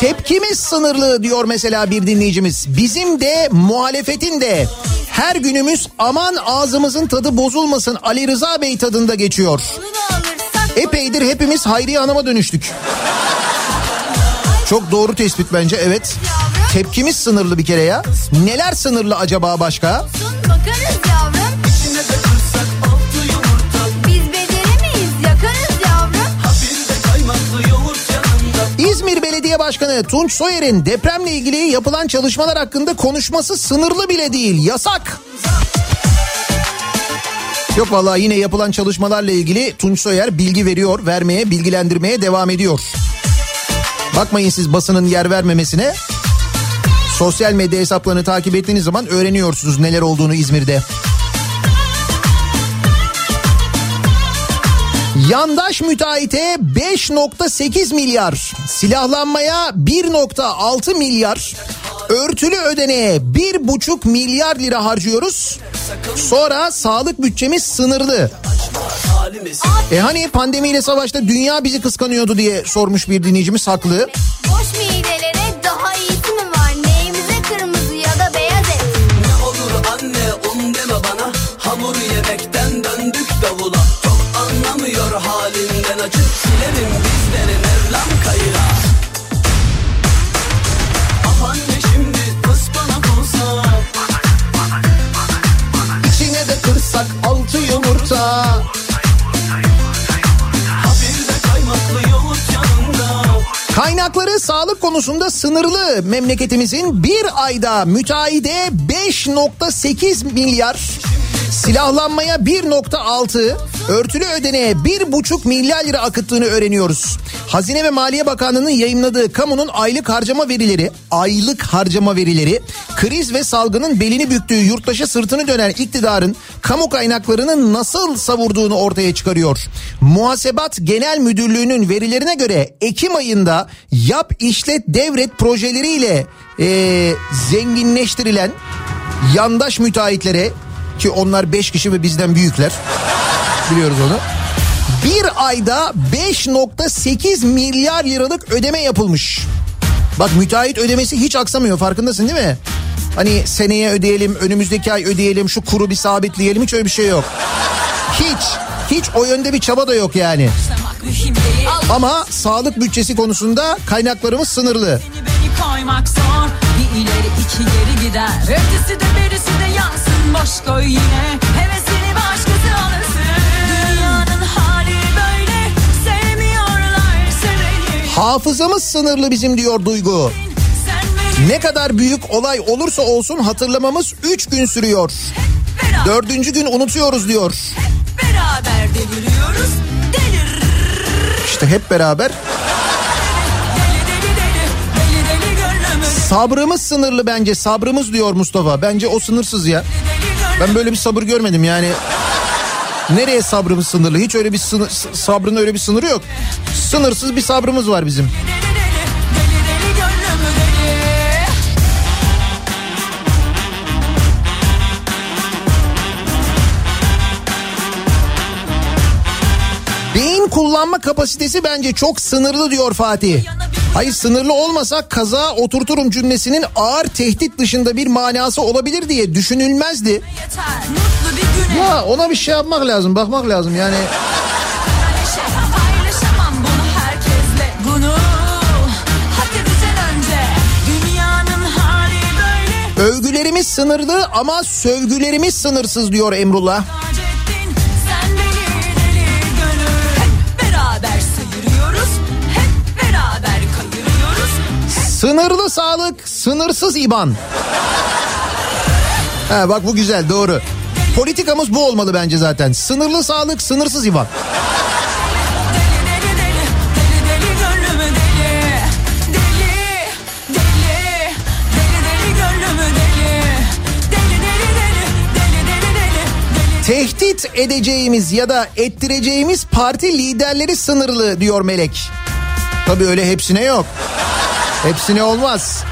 Tepkimiz sınırlı diyor mesela bir dinleyicimiz. Bizim de muhalefetin de her günümüz aman ağzımızın tadı bozulmasın Ali Rıza Bey tadında geçiyor. Epeydir hepimiz Hayriye Hanım'a dönüştük. Çok doğru tespit bence evet. Tepkimiz sınırlı bir kere ya. Neler sınırlı acaba başka? bakarız Başkanı Tunç Soyer'in depremle ilgili yapılan çalışmalar hakkında konuşması sınırlı bile değil, yasak. Yok vallahi yine yapılan çalışmalarla ilgili Tunç Soyer bilgi veriyor, vermeye, bilgilendirmeye devam ediyor. Bakmayın siz basının yer vermemesine. Sosyal medya hesaplarını takip ettiğiniz zaman öğreniyorsunuz neler olduğunu İzmir'de. Yandaş müteahhite 5.8 milyar, silahlanmaya 1.6 milyar, örtülü ödeneğe 1.5 milyar lira harcıyoruz. Sonra sağlık bütçemiz sınırlı. E hani pandemiyle savaşta dünya bizi kıskanıyordu diye sormuş bir dinleyicimiz haklı. Boş Silerim bizleri Mevlam kayıra. Ah anne şimdi ıspanak olsa İçine de kırsak altı yumurta. Kaynakları sağlık konusunda sınırlı. Memleketimizin bir ayda müteahhide 5.8 milyar, silahlanmaya 1.6, örtülü ödeneğe 1.5 milyar lira akıttığını öğreniyoruz. Hazine ve Maliye Bakanlığı'nın yayınladığı kamunun aylık harcama verileri, aylık harcama verileri, kriz ve salgının belini büktüğü yurttaşa sırtını dönen iktidarın kamu kaynaklarını nasıl savurduğunu ortaya çıkarıyor. Muhasebat Genel Müdürlüğü'nün verilerine göre Ekim ayında yap işlet devret projeleriyle eee, zenginleştirilen yandaş müteahhitlere ki onlar 5 kişi ve bizden büyükler biliyoruz onu. Bir ayda 5.8 milyar liralık ödeme yapılmış. Bak müteahhit ödemesi hiç aksamıyor farkındasın değil mi? Hani seneye ödeyelim, önümüzdeki ay ödeyelim, şu kuru bir sabitleyelim hiç öyle bir şey yok. Hiç, hiç o yönde bir çaba da yok yani. Ama sağlık bütçesi konusunda kaynaklarımız sınırlı. Seni beni koymak zor Bir ileri iki geri gider Ötesi de birisi de yansın Boş koy yine Hevesini başkası alırsın Dünyanın hali böyle Sevmiyorlar seveni Hafızamız sınırlı bizim diyor Duygu. Ne kadar büyük olay olursa olsun hatırlamamız 3 gün sürüyor. Dördüncü gün unutuyoruz diyor. beraber deliriyoruz Delir İşte hep beraber sabrımız sınırlı bence sabrımız diyor Mustafa. Bence o sınırsız ya. Ben böyle bir sabır görmedim yani. Nereye sabrımız sınırlı? Hiç öyle bir sınır, sabrın öyle bir sınırı yok. Sınırsız bir sabrımız var bizim. Beyin kullanma kapasitesi bence çok sınırlı diyor Fatih. Hayır sınırlı olmasa kaza oturturum cümlesinin ağır tehdit dışında bir manası olabilir diye düşünülmezdi. Yeter Ya ona bir şey yapmak lazım bakmak lazım yani. Hali böyle Övgülerimiz sınırlı ama sövgülerimiz sınırsız diyor Emrullah. Sınırlı sağlık, sınırsız iban. Ha bak bu güzel doğru. Politikamız bu olmalı bence zaten. Sınırlı sağlık, sınırsız iban. Tehdit edeceğimiz ya da ettireceğimiz parti liderleri sınırlı diyor Melek. Tabii öyle hepsine yok. Hepsine olmaz.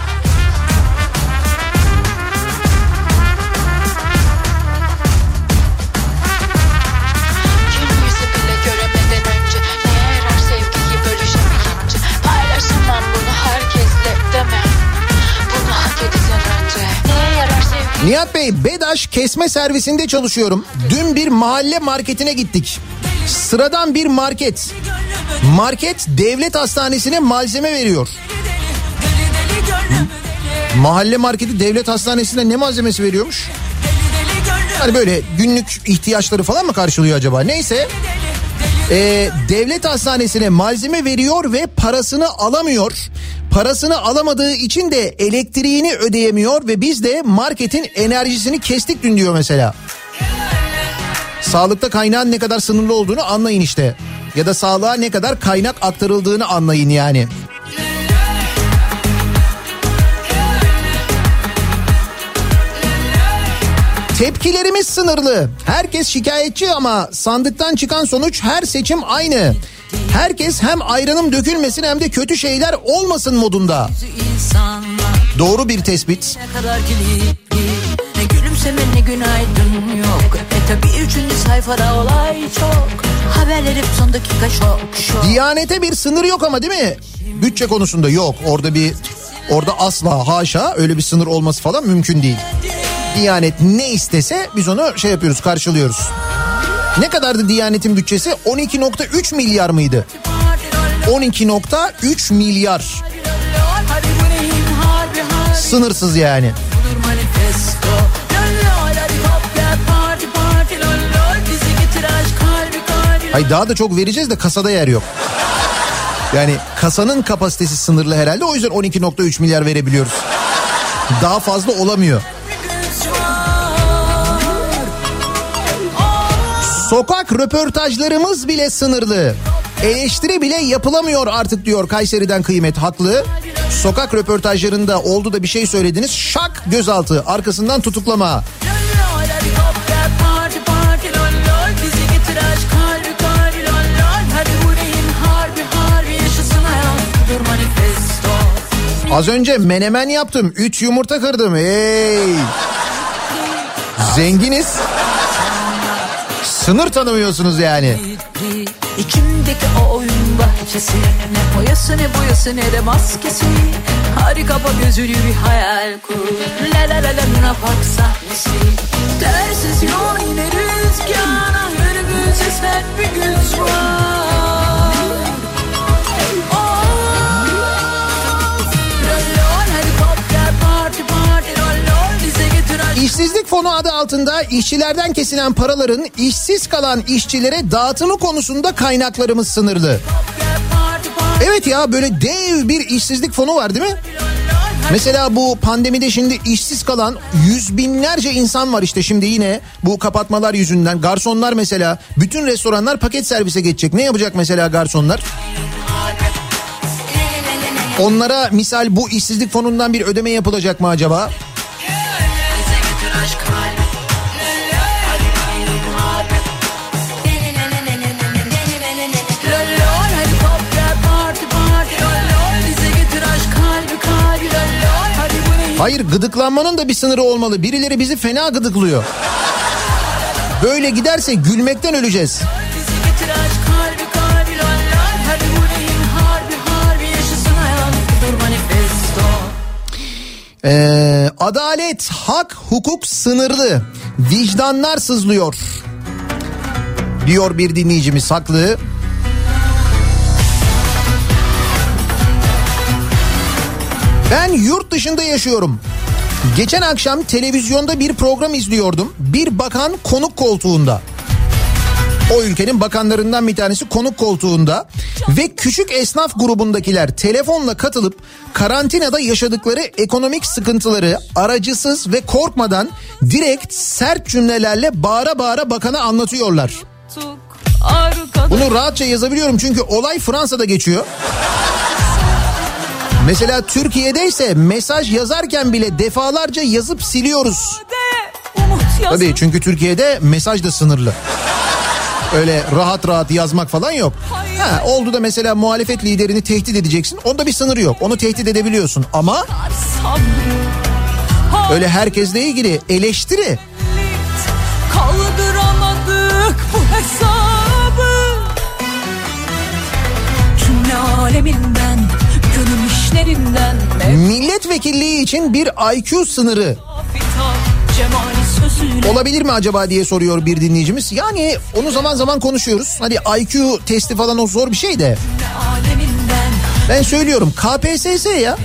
Nihat Bey Bedaş kesme servisinde çalışıyorum. Dün bir mahalle marketine gittik. Sıradan bir market. Market devlet hastanesine malzeme veriyor. Mahalle marketi devlet hastanesine ne malzemesi veriyormuş? Hani böyle günlük ihtiyaçları falan mı karşılıyor acaba? Neyse. Ee, devlet hastanesine malzeme veriyor ve parasını alamıyor. Parasını alamadığı için de elektriğini ödeyemiyor ve biz de marketin enerjisini kestik dün diyor mesela. Sağlıkta kaynağın ne kadar sınırlı olduğunu anlayın işte. Ya da sağlığa ne kadar kaynak aktarıldığını anlayın yani. Tepkilerimiz sınırlı. Herkes şikayetçi ama sandıktan çıkan sonuç her seçim aynı. Herkes hem ayranım dökülmesin hem de kötü şeyler olmasın modunda. Doğru bir tespit. ne kadar kilitli Ne gülümseme ne günaydın yok E tabi üçüncü sayfada olay çok Haberler hep son dakika şok şok Diyanete bir sınır yok ama değil mi? Bütçe konusunda yok. Orada bir orada asla haşa öyle bir sınır olması falan mümkün değil. Diyanet ne istese biz onu şey yapıyoruz karşılıyoruz. Ne kadardı Diyanet'in bütçesi? 12.3 milyar mıydı? 12.3 milyar. Sınırsız yani. Ay daha da çok vereceğiz de kasada yer yok. Yani kasanın kapasitesi sınırlı herhalde o yüzden 12.3 milyar verebiliyoruz. Daha fazla olamıyor. Sokak röportajlarımız bile sınırlı. Eleştiri bile yapılamıyor artık diyor Kayseri'den kıymet haklı. Sokak röportajlarında oldu da bir şey söylediniz şak gözaltı arkasından tutuklama. Az önce menemen yaptım 3 yumurta kırdım hey. Zenginiz. Sınır tanımıyorsunuz yani. İçimdeki o oyun bahçesi Ne boyası ne boyası ne de maskesi. Hadi kapa gözünü bir hayal kur. La la la la Luna Park sahnesi. Tersiz yol yine rüzgara Önümüzde sen bir güç var İşsizlik fonu adı altında işçilerden kesilen paraların işsiz kalan işçilere dağıtımı konusunda kaynaklarımız sınırlı. Evet ya böyle dev bir işsizlik fonu var değil mi? Mesela bu pandemide şimdi işsiz kalan yüz binlerce insan var işte şimdi yine bu kapatmalar yüzünden. Garsonlar mesela bütün restoranlar paket servise geçecek. Ne yapacak mesela garsonlar? Onlara misal bu işsizlik fonundan bir ödeme yapılacak mı acaba? Hayır gıdıklanmanın da bir sınırı olmalı. Birileri bizi fena gıdıklıyor. Böyle giderse gülmekten öleceğiz. Ee, adalet, hak, hukuk sınırlı. Vicdanlar sızlıyor. Diyor bir dinleyicimiz haklı. Haklı. Ben yurt dışında yaşıyorum. Geçen akşam televizyonda bir program izliyordum. Bir bakan konuk koltuğunda. O ülkenin bakanlarından bir tanesi konuk koltuğunda ve küçük esnaf grubundakiler telefonla katılıp karantinada yaşadıkları ekonomik sıkıntıları aracısız ve korkmadan direkt sert cümlelerle bağıra bağıra bakana anlatıyorlar. Bunu rahatça yazabiliyorum çünkü olay Fransa'da geçiyor. Mesela Türkiye'de ise mesaj yazarken bile defalarca yazıp siliyoruz. Tabii çünkü Türkiye'de mesaj da sınırlı. Öyle rahat rahat yazmak falan yok. Ha, oldu da mesela muhalefet liderini tehdit edeceksin. Onda bir sınır yok. Onu tehdit edebiliyorsun ama öyle herkesle ilgili eleştiri Kaldıramadık bu milletvekilliği için bir IQ sınırı olabilir mi acaba diye soruyor bir dinleyicimiz. Yani onu zaman zaman konuşuyoruz. Hani IQ testi falan o zor bir şey de. Ben söylüyorum KPSS ya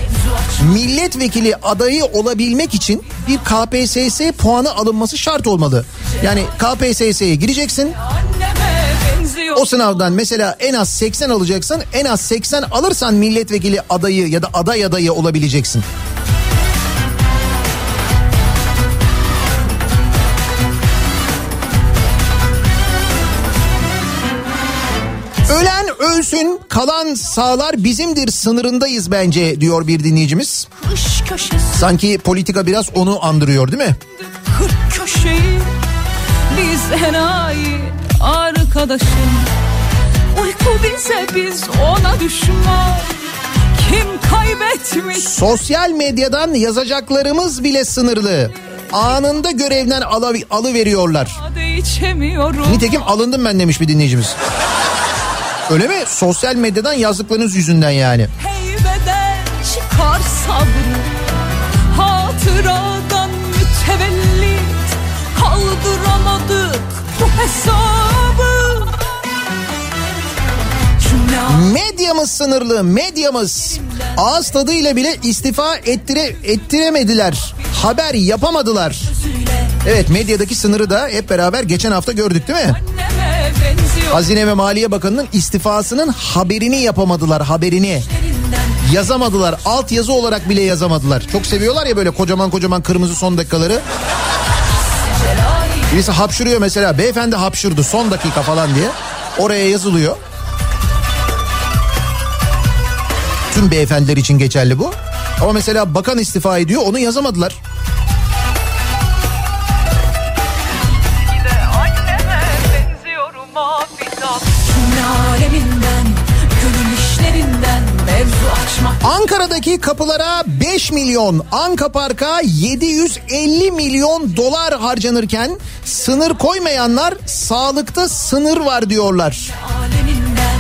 milletvekili adayı olabilmek için bir KPSS puanı alınması şart olmalı. Yani KPSS'ye gireceksin. Anneme O sınavdan mesela en az 80 alacaksın. En az 80 alırsan milletvekili adayı ya da aday adayı olabileceksin. Ölen ölsün kalan sağlar bizimdir sınırındayız bence diyor bir dinleyicimiz. Sanki politika biraz onu andırıyor değil mi? Kırk köşeyi Biz enayi arkadaşım Uyku bize biz ona düşman Kim kaybetmiş Sosyal medyadan yazacaklarımız bile sınırlı. Anında görevden alı. Hadi içemiyorum Nitekim alındım ben demiş bir dinleyicimiz. Öyle mi? Sosyal medyadan yazdıklarınız yüzünden yani. Heybeden çıkar sabrı Medyamız sınırlı, medyamız. Ağız tadıyla bile istifa ettire, ettiremediler. Haber yapamadılar. Evet medyadaki sınırı da hep beraber geçen hafta gördük değil mi? Hazine ve Maliye Bakanı'nın istifasının haberini yapamadılar, haberini. Yazamadılar, alt yazı olarak bile yazamadılar. Çok seviyorlar ya böyle kocaman kocaman kırmızı son dakikaları. Birisi hapşırıyor mesela, beyefendi hapşırdı son dakika falan diye. Oraya yazılıyor. Tüm beyefendiler için geçerli bu. Ama mesela bakan istifa ediyor, onu yazamadılar. Ankara'daki kapılara 5 milyon, Anka Park'a 750 milyon dolar harcanırken sınır koymayanlar sağlıkta sınır var diyorlar. aleminden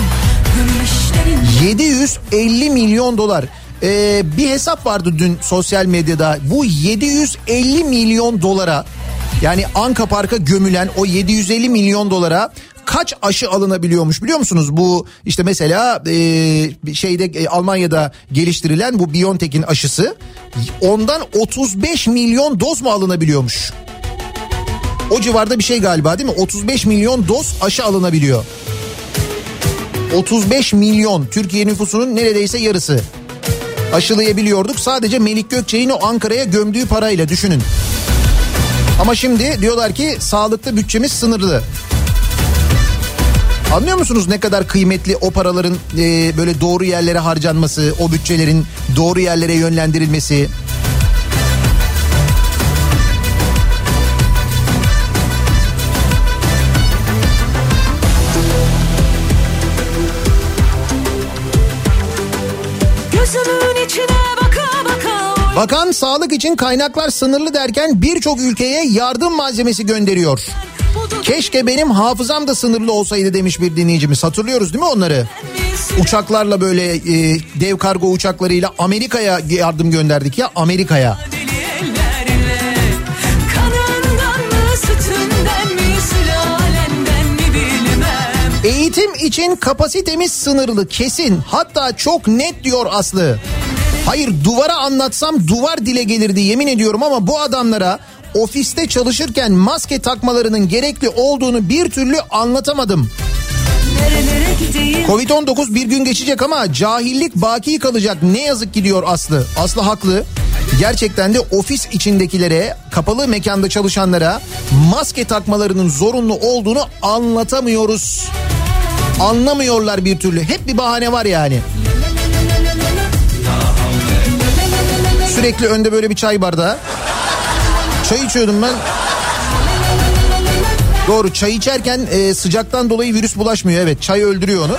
Gönül işlerinden 750 milyon dolar. Ee, bir hesap vardı dün sosyal medyada. Bu 750 milyon dolara yani Anka Park'a gömülen o 750 milyon dolara kaç aşı alınabiliyormuş biliyor musunuz? Bu işte mesela e, şeyde e, Almanya'da geliştirilen bu BioNTech'in aşısı ondan 35 milyon doz mu alınabiliyormuş? O civarda bir şey galiba değil mi? 35 milyon doz aşı alınabiliyor. 35 milyon Türkiye nüfusunun neredeyse yarısı aşılayabiliyorduk. Sadece Melik Gökçe'nin o Ankara'ya gömdüğü parayla düşünün. Ama şimdi diyorlar ki sağlıkta bütçemiz sınırlı. Anlıyor musunuz ne kadar kıymetli o paraların e, böyle doğru yerlere harcanması, o bütçelerin doğru yerlere yönlendirilmesi? Bakan sağlık için kaynaklar sınırlı derken birçok ülkeye yardım malzemesi gönderiyor. Keşke benim hafızam da sınırlı olsaydı demiş bir dinleyicimiz. Hatırlıyoruz değil mi onları? uçaklarla böyle e, dev kargo uçaklarıyla Amerika'ya yardım gönderdik ya Amerika'ya. Eğitim için kapasitemiz sınırlı kesin hatta çok net diyor Aslı. Hayır duvara anlatsam duvar dile gelirdi yemin ediyorum ama bu adamlara ofiste çalışırken maske takmalarının gerekli olduğunu bir türlü anlatamadım. Nerelere gideyim Covid-19 bir gün geçecek ama cahillik baki kalacak ne yazık ki diyor Aslı. Aslı haklı. Gerçekten de ofis içindekilere, kapalı mekanda çalışanlara maske takmalarının zorunlu olduğunu anlatamıyoruz. Anlamıyorlar bir türlü. Hep bir bahane var yani. Sürekli önde böyle bir çay bardağı. Çay içiyordum ben. Doğru çay içerken e, sıcaktan dolayı virüs bulaşmıyor. Evet çay öldürüyor onu.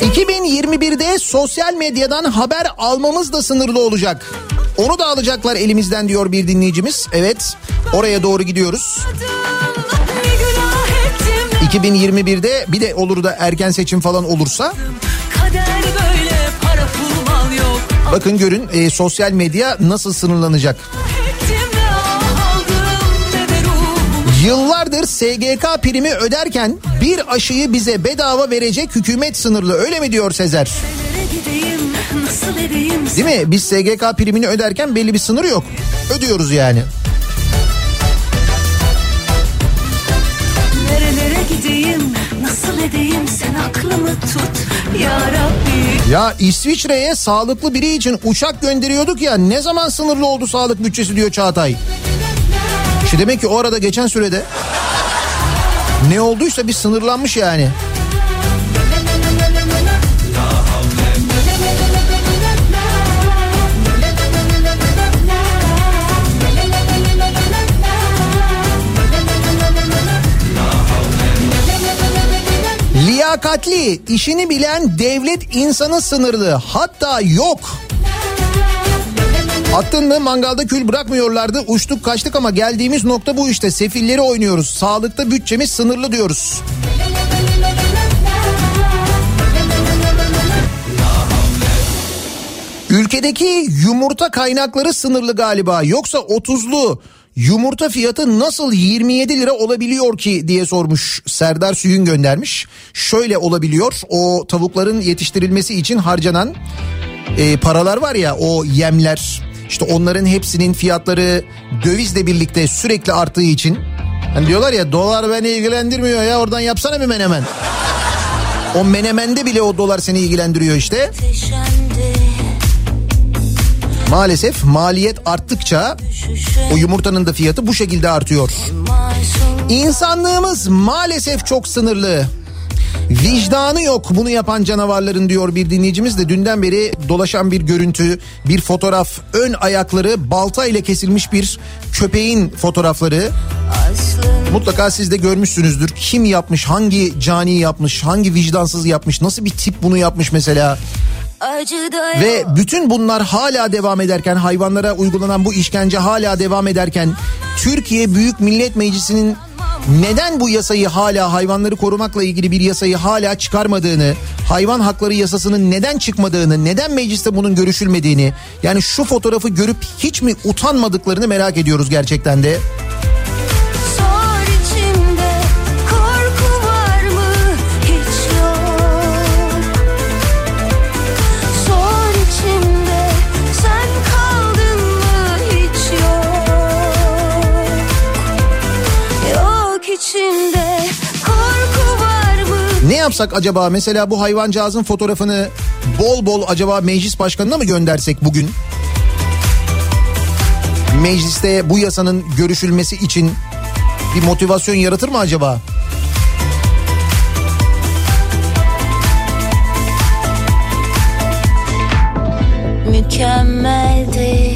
...2021'de sosyal medyadan haber almamız da sınırlı olacak. Onu da alacaklar elimizden diyor bir dinleyicimiz. Evet oraya doğru gidiyoruz. Ne günah ettim 2021'de bir de olur da erken seçim falan olursa bakın görün e, sosyal medya nasıl sınırlanacak. Yıllardır SGK primi öderken bir aşıyı bize bedava verecek hükümet sınırlı öyle mi diyor Sezer? Değil mi? Biz SGK primini öderken belli bir sınır yok. Ödüyoruz yani. Aklımı tut ya Rabbi Ya İsviçre'ye sağlıklı biri için uçak gönderiyorduk ya ne zaman sınırlı oldu sağlık bütçesi diyor Çağatay. İşte demek ki o arada geçen sürede ne olduysa bir sınırlanmış yani. Liyakatli, işini bilen devlet insanı sınırlı. Hatta yok. Attın mı mangalda kül bırakmıyorlardı. Uçtuk kaçtık ama geldiğimiz nokta bu işte. Sefilleri oynuyoruz. Sağlıkta bütçemiz sınırlı diyoruz. Ülkedeki yumurta kaynakları sınırlı galiba. Yoksa 30'lu yumurta fiyatı nasıl 27 lira olabiliyor ki diye sormuş Serdar Süyün göndermiş. Şöyle olabiliyor o tavukların yetiştirilmesi için harcanan e, paralar var ya o yemler işte onların hepsinin fiyatları dövizle birlikte sürekli arttığı için hani diyorlar ya dolar beni ilgilendirmiyor ya oradan yapsana bir menemen. O menemende bile o dolar seni ilgilendiriyor işte. Maalesef maliyet arttıkça o yumurtanın da fiyatı bu şekilde artıyor. İnsanlığımız maalesef çok sınırlı. Vicdanı yok bunu yapan canavarların diyor bir dinleyicimiz de dünden beri dolaşan bir görüntü, bir fotoğraf, ön ayakları balta ile kesilmiş bir köpeğin fotoğrafları. Mutlaka siz de görmüşsünüzdür. Kim yapmış, hangi cani yapmış, hangi vicdansız yapmış, nasıl bir tip bunu yapmış mesela? Ve bütün bunlar hala devam ederken hayvanlara uygulanan bu işkence hala devam ederken Türkiye Büyük Millet Meclisi'nin neden bu yasayı hala hayvanları korumakla ilgili bir yasayı hala çıkarmadığını, hayvan hakları yasasının neden çıkmadığını, neden mecliste bunun görüşülmediğini, yani şu fotoğrafı görüp hiç mi utanmadıklarını merak ediyoruz gerçekten de. Yapsak acaba mesela bu hayvancağızın fotoğrafını bol bol acaba meclis başkanına mı göndersek bugün? Mecliste bu yasanın görüşülmesi için bir motivasyon yaratır mı acaba? mükemmeldi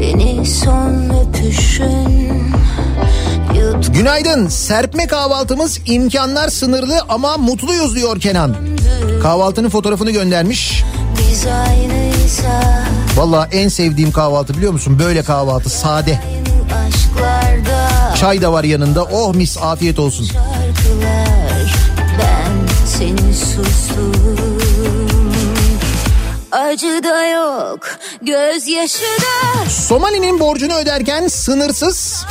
Beni son öpüşün Günaydın. Serpme kahvaltımız imkanlar sınırlı ama mutluyuz diyor Kenan. Kahvaltının fotoğrafını göndermiş. Valla en sevdiğim kahvaltı biliyor musun? Böyle kahvaltı sade. Çay da var yanında. Oh mis afiyet olsun. şarkılar Ben seni sustum Acı da yok gözyaşı da Somali'nin borcunu öderken sınırsız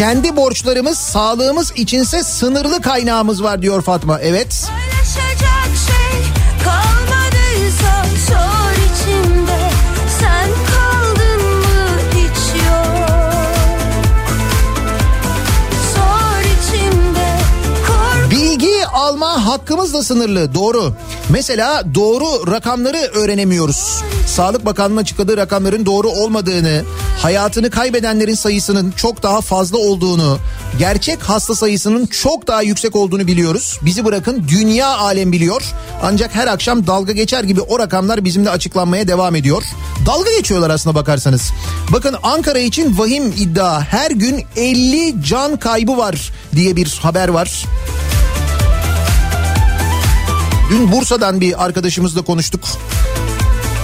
kendi borçlarımız sağlığımız içinse sınırlı kaynağımız var diyor Fatma. Evet. Şey Bilgi alma hakkımız da sınırlı doğru. Mesela doğru rakamları öğrenemiyoruz. Sağlık Bakanlığı'nın açıkladığı rakamların doğru olmadığını, hayatını kaybedenlerin sayısının çok daha fazla olduğunu, gerçek hasta sayısının çok daha yüksek olduğunu biliyoruz. Bizi bırakın dünya alem biliyor. Ancak her akşam dalga geçer gibi o rakamlar bizimle açıklanmaya devam ediyor. Dalga geçiyorlar aslına bakarsanız. Bakın Ankara için vahim iddia. Her gün 50 can kaybı var diye bir haber var. Dün Bursa'dan bir arkadaşımızla konuştuk.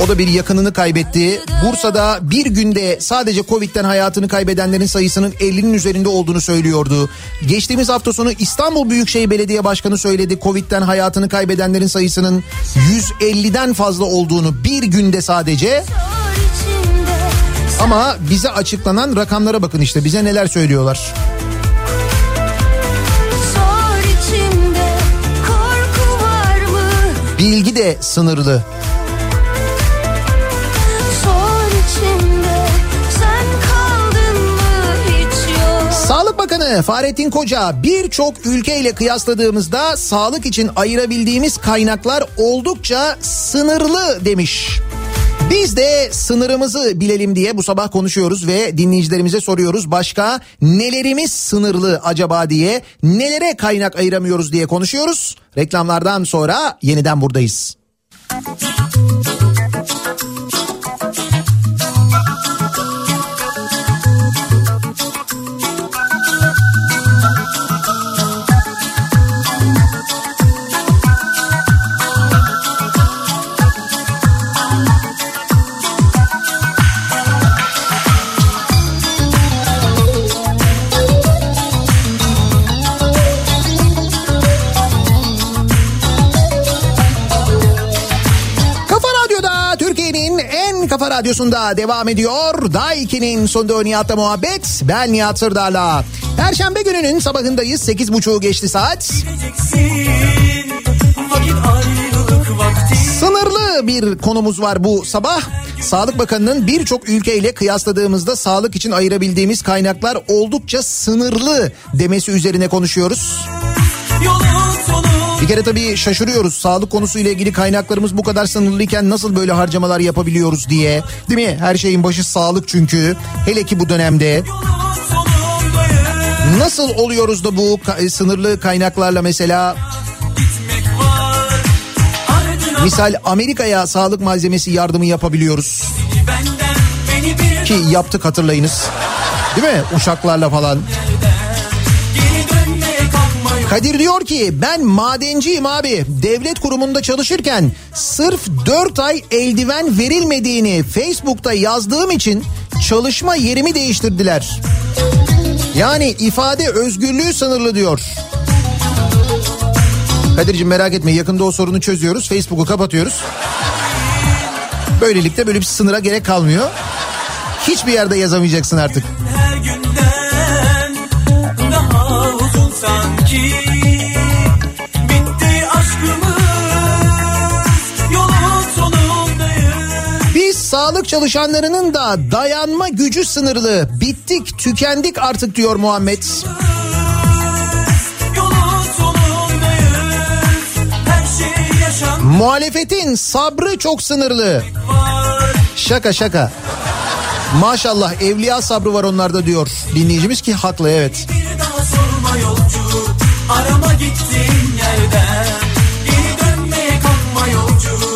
O da bir yakınını kaybetti. Bursa'da bir günde sadece Covid'den hayatını kaybedenlerin sayısının 50'nin üzerinde olduğunu söylüyordu. Geçtiğimiz hafta sonu İstanbul Büyükşehir Belediye Başkanı söyledi. Covid'den hayatını kaybedenlerin sayısının 150'den fazla olduğunu bir günde sadece. Ama bize açıklanan rakamlara bakın işte bize neler söylüyorlar. Bilgi de sınırlı. Sağlık Bakanı Fahrettin Koca birçok ülkeyle kıyasladığımızda sağlık için ayırabildiğimiz kaynaklar oldukça sınırlı demiş. Biz de sınırımızı bilelim diye bu sabah konuşuyoruz ve dinleyicilerimize soruyoruz. Başka nelerimiz sınırlı acaba diye, nelere kaynak ayıramıyoruz diye konuşuyoruz. Reklamlardan sonra yeniden buradayız. Kafa radyosunda devam ediyor. Daiki'nin sonunda Nihat'la muhabbet. Ben Nihat Sırdar'la. Perşembe gününün sabahındayız. 8.30 geçti saat. Sınırlı bir konumuz var bu sabah. Sağlık Bakanı'nın birçok ülkeyle kıyasladığımızda sağlık için ayırabildiğimiz kaynaklar oldukça sınırlı demesi üzerine konuşuyoruz. Sonu Bir kere tabii şaşırıyoruz. Sağlık konusuyla ilgili kaynaklarımız bu kadar sınırlıyken nasıl böyle harcamalar yapabiliyoruz diye. Değil mi? Her şeyin başı sağlık çünkü. Hele ki bu dönemde. Nasıl oluyoruz da bu ka- sınırlı kaynaklarla mesela misal Amerika'ya sağlık malzemesi yardımı yapabiliyoruz. Ki yaptık hatırlayınız. Değil mi? Uçaklarla falan. Kadir diyor ki ben madenciyim abi. Devlet kurumunda çalışırken sırf 4 ay eldiven verilmediğini Facebook'ta yazdığım için çalışma yerimi değiştirdiler. Yani ifade özgürlüğü sınırlı diyor. Kadir'cim merak etme yakında o sorunu çözüyoruz. Facebook'u kapatıyoruz. Böylelikle böyle bir sınıra gerek kalmıyor. Hiçbir yerde yazamayacaksın artık. Sanki Bitti aşkımız Yolun sonundayız Biz sağlık çalışanlarının da dayanma gücü sınırlı. Bittik, tükendik artık diyor Muhammed. Şey Muhalefetin sabrı çok sınırlı. Şaka şaka. Maşallah evliya sabrı var onlarda diyor dinleyicimiz ki haklı evet. Yolcu. Arama gittiğin yerden. Geri dönmeye kalkma yolcu.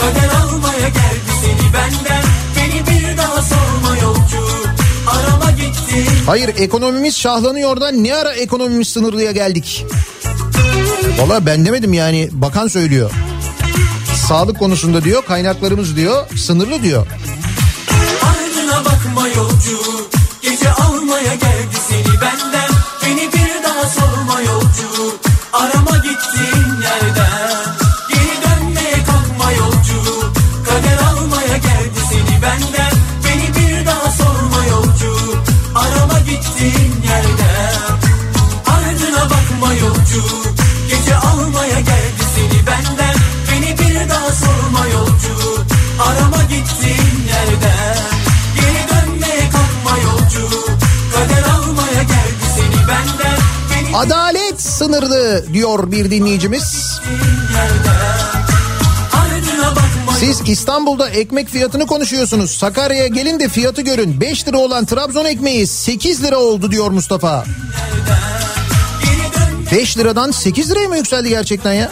Kader almaya geldi seni benden. Beni bir daha sorma yolcu. Arama gittiğin Hayır ekonomimiz şahlanıyor da ne ara ekonomimiz sınırlıya geldik? Valla ben demedim yani bakan söylüyor. Sağlık konusunda diyor kaynaklarımız diyor sınırlı diyor. Ardına bakma yolcu. Gece almaya geldi seni benden sorma yolcu Arama gittiğin yerden Adalet sınırlı diyor bir dinleyicimiz. Siz İstanbul'da ekmek fiyatını konuşuyorsunuz. Sakarya'ya gelin de fiyatı görün. 5 lira olan Trabzon ekmeği 8 lira oldu diyor Mustafa. 5 liradan 8 liraya mı yükseldi gerçekten ya?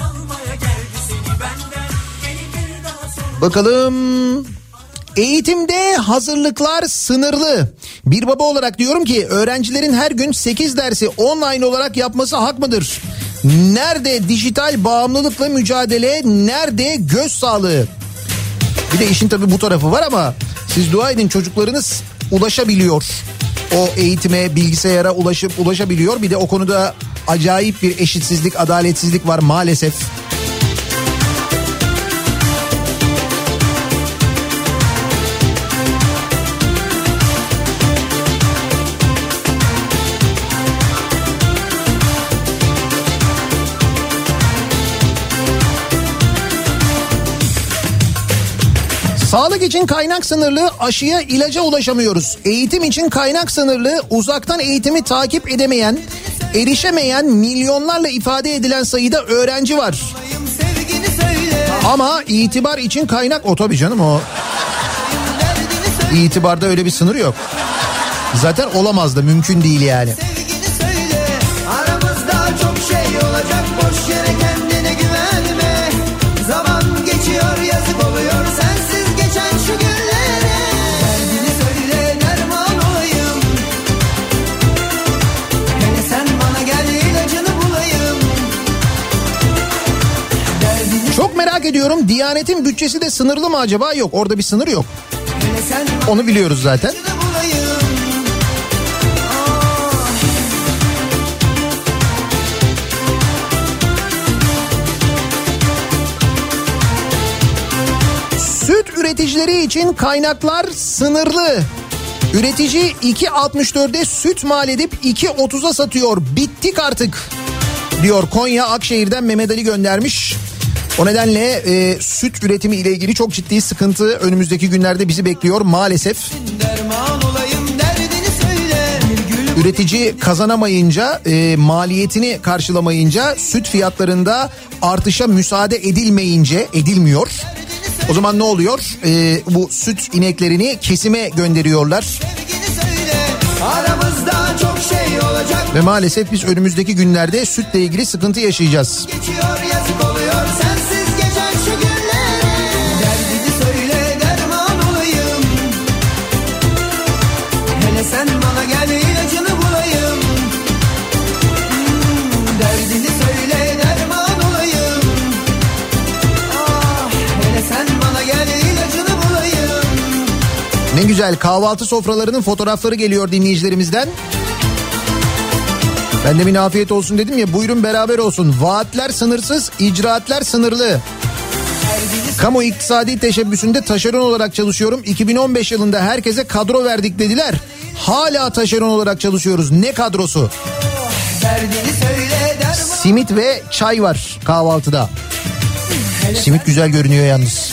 Bakalım. Eğitimde hazırlıklar sınırlı. Bir baba olarak diyorum ki öğrencilerin her gün 8 dersi online olarak yapması hak mıdır? Nerede dijital bağımlılıkla mücadele, nerede göz sağlığı? Bir de işin tabii bu tarafı var ama siz dua edin çocuklarınız ulaşabiliyor. O eğitime, bilgisayara ulaşıp ulaşabiliyor. Bir de o konuda acayip bir eşitsizlik, adaletsizlik var maalesef. Sağlık için kaynak sınırlı, aşıya ilaca ulaşamıyoruz. Eğitim için kaynak sınırlı, uzaktan eğitimi takip edemeyen, erişemeyen milyonlarla ifade edilen sayıda öğrenci var. Ama itibar için kaynak o tabii canım o. İtibarda öyle bir sınır yok. Zaten olamaz da mümkün değil yani. Merak ediyorum Diyanet'in bütçesi de sınırlı mı acaba? Yok orada bir sınır yok. Onu biliyoruz zaten. Süt üreticileri için kaynaklar sınırlı. Üretici 2.64'e süt mal edip 2.30'a satıyor. Bittik artık diyor Konya Akşehir'den Mehmet Ali göndermiş. O nedenle e, süt üretimi ile ilgili çok ciddi sıkıntı önümüzdeki günlerde bizi bekliyor maalesef. Üretici kazanamayınca e, maliyetini karşılamayınca süt fiyatlarında artışa müsaade edilmeyince edilmiyor. O zaman ne oluyor? E, bu süt ineklerini kesime gönderiyorlar. şey olacak Ve maalesef biz önümüzdeki günlerde sütle ilgili sıkıntı yaşayacağız. Geçiyor güzel kahvaltı sofralarının fotoğrafları geliyor dinleyicilerimizden. Ben demin afiyet olsun dedim ya buyurun beraber olsun. Vaatler sınırsız, icraatler sınırlı. Kamu iktisadi teşebbüsünde taşeron olarak çalışıyorum. 2015 yılında herkese kadro verdik dediler. Hala taşeron olarak çalışıyoruz. Ne kadrosu? Simit ve çay var kahvaltıda. Simit güzel görünüyor yalnız.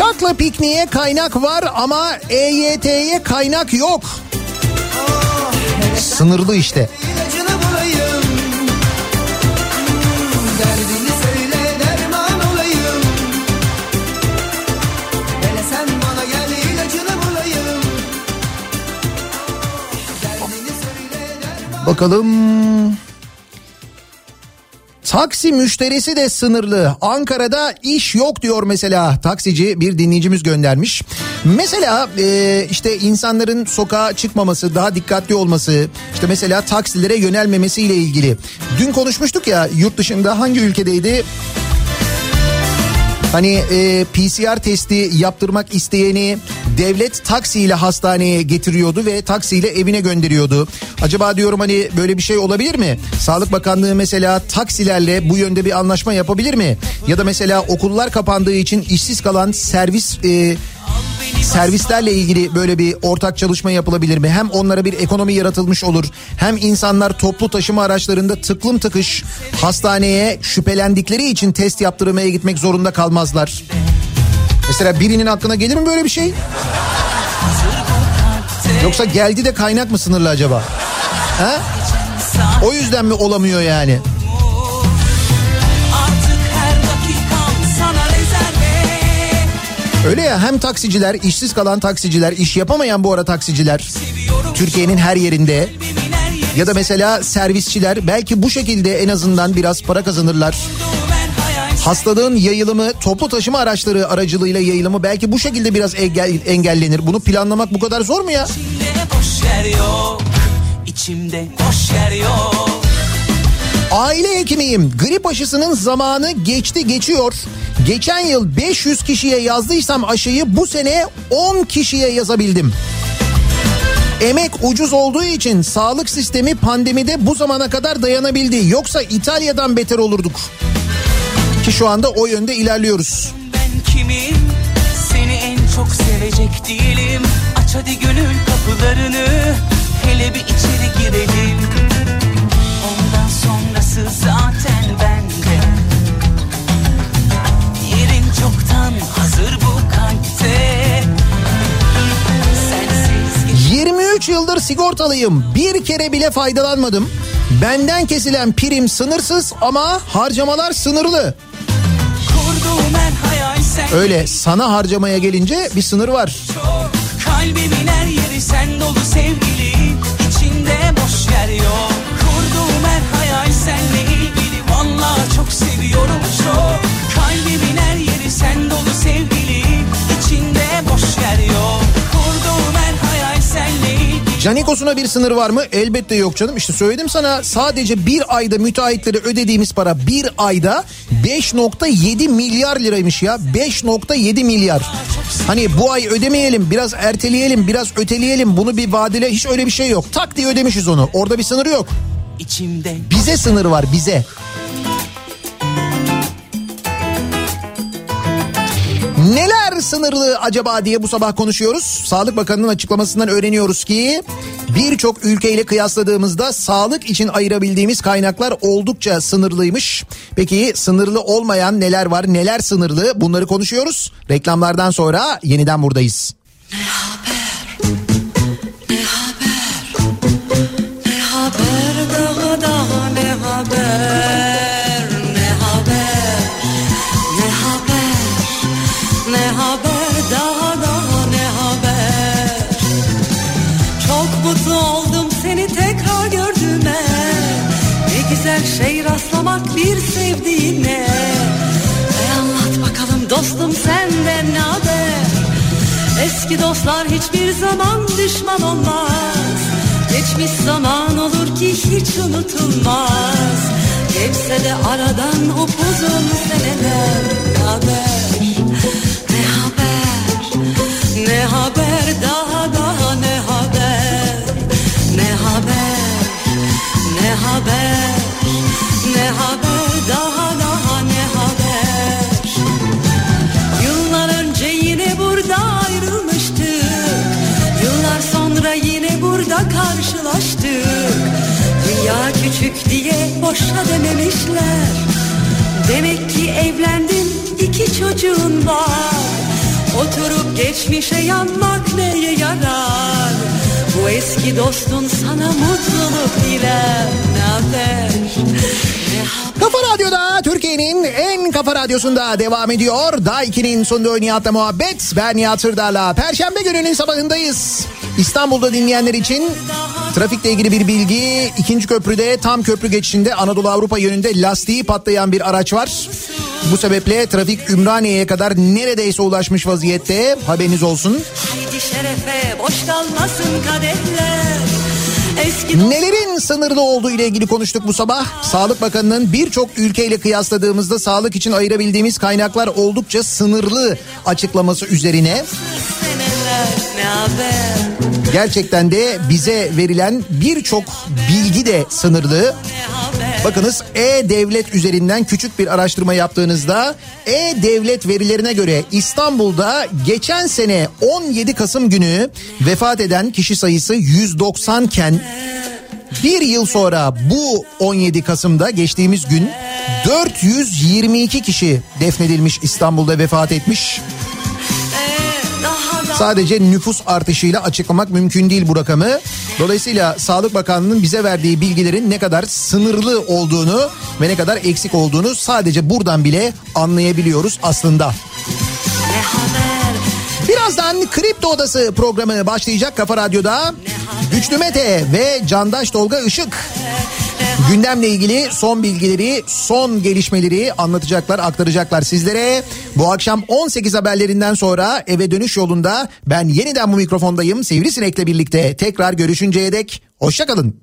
Şakla pikniğe kaynak var ama EYT'ye kaynak yok. Sınırlı işte. Bakalım Taksi müşterisi de sınırlı. Ankara'da iş yok diyor mesela taksici bir dinleyicimiz göndermiş. Mesela e, işte insanların sokağa çıkmaması, daha dikkatli olması, işte mesela taksilere yönelmemesiyle ilgili. Dün konuşmuştuk ya yurt dışında hangi ülkedeydi? Hani e, PCR testi yaptırmak isteyeni devlet taksiyle hastaneye getiriyordu ve taksiyle evine gönderiyordu. Acaba diyorum hani böyle bir şey olabilir mi? Sağlık Bakanlığı mesela taksilerle bu yönde bir anlaşma yapabilir mi? Ya da mesela okullar kapandığı için işsiz kalan servis e, servislerle ilgili böyle bir ortak çalışma yapılabilir mi? Hem onlara bir ekonomi yaratılmış olur. Hem insanlar toplu taşıma araçlarında tıklım tıkış hastaneye şüphelendikleri için test yaptırmaya gitmek zorunda kalmazlar. Mesela birinin aklına gelir mi böyle bir şey? Yoksa geldi de kaynak mı sınırlı acaba? Ha? O yüzden mi olamıyor yani? Öyle ya hem taksiciler, işsiz kalan taksiciler, iş yapamayan bu ara taksiciler Türkiye'nin her yerinde ya da mesela servisçiler belki bu şekilde en azından biraz para kazanırlar. Hastalığın yayılımı toplu taşıma araçları aracılığıyla yayılımı belki bu şekilde biraz engel, engellenir. Bunu planlamak bu kadar zor mu ya? İçimde boş yer yok İçimde boş yer yok Aile hekimiyim. Grip aşısının zamanı geçti geçiyor. Geçen yıl 500 kişiye yazdıysam aşıyı bu sene 10 kişiye yazabildim. Emek ucuz olduğu için sağlık sistemi pandemide bu zamana kadar dayanabildi. Yoksa İtalya'dan beter olurduk. Ki şu anda o yönde ilerliyoruz. Ben kimim seni en çok sevecek değilim Aç hadi gönül kapılarını Hele bir içeri girelim sigortalıyım. Bir kere bile faydalanmadım. Benden kesilen prim sınırsız ama harcamalar sınırlı. Öyle sana harcamaya gelince bir sınır var. çok Kalbimin her yeri sen dolu sevgili İçinde boş yer yok Kurduğum her hayal senle ilgili Valla çok seviyorum çok Kalbimin her yeri sen dolu sevgili İçinde boş yer yok Canikos'una bir sınır var mı? Elbette yok canım. İşte söyledim sana sadece bir ayda müteahhitlere ödediğimiz para bir ayda 5.7 milyar liraymış ya. 5.7 milyar. Hani bu ay ödemeyelim, biraz erteleyelim, biraz öteleyelim. Bunu bir vadele hiç öyle bir şey yok. Tak diye ödemişiz onu. Orada bir sınır yok. İçimde Bize sınır var bize. Sınırlı acaba diye bu sabah konuşuyoruz. Sağlık Bakanı'nın açıklamasından öğreniyoruz ki birçok ülkeyle kıyasladığımızda sağlık için ayırabildiğimiz kaynaklar oldukça sınırlıymış. Peki sınırlı olmayan neler var neler sınırlı bunları konuşuyoruz. Reklamlardan sonra yeniden buradayız. Rastlamak bir sevdiğine. E anlat bakalım dostum senden ne haber? Eski dostlar hiçbir zaman düşman olmaz. Geçmiş zaman olur ki hiç unutulmaz. Geçse de aradan upuzun seneler. Ne haber, ne haber, ne haber? Daha daha ne haber? Ne haber, ne haber, ne haber? Daha daha ne haber? Yıllar önce yine burada ayrılmıştık. Yıllar sonra yine burada karşılaştık. Dünya küçük diye boşa dememişler. Demek ki evlendin iki çocuğun var. Oturup geçmişe yanmak neye yarar? Bu eski dostun sana mutluluk diler Ne haber Kafa Radyo'da Türkiye'nin en kafa radyosunda devam ediyor. Daha 2'nin sonunda Nihat'la muhabbet. Ben Nihat Sırdar'la. Perşembe gününün sabahındayız. İstanbul'da dinleyenler için Trafikle ilgili bir bilgi. ikinci köprüde tam köprü geçişinde Anadolu Avrupa yönünde lastiği patlayan bir araç var. Bu sebeple trafik Ümraniye'ye kadar neredeyse ulaşmış vaziyette. Haberiniz olsun. Haydi şerefe boş kalmasın kadehler. Nelerin sınırlı olduğu ile ilgili konuştuk bu sabah. Sağlık Bakanı'nın birçok ülkeyle kıyasladığımızda sağlık için ayırabildiğimiz kaynaklar oldukça sınırlı açıklaması üzerine. Ne haber gerçekten de bize verilen birçok bilgi de sınırlı. Bakınız E-Devlet üzerinden küçük bir araştırma yaptığınızda E-Devlet verilerine göre İstanbul'da geçen sene 17 Kasım günü vefat eden kişi sayısı 190 iken bir yıl sonra bu 17 Kasım'da geçtiğimiz gün 422 kişi defnedilmiş İstanbul'da vefat etmiş. Sadece nüfus artışıyla açıklamak mümkün değil bu rakamı. Dolayısıyla Sağlık Bakanlığı'nın bize verdiği bilgilerin ne kadar sınırlı olduğunu ve ne kadar eksik olduğunu sadece buradan bile anlayabiliyoruz aslında. Birazdan Kripto Odası programı başlayacak Kafa Radyo'da. Güçlü Mete ve Candaş Tolga Işık gündemle ilgili son bilgileri, son gelişmeleri anlatacaklar, aktaracaklar sizlere. Bu akşam 18 haberlerinden sonra eve dönüş yolunda ben yeniden bu mikrofondayım. Sivrisinek'le birlikte tekrar görüşünceye dek hoşçakalın.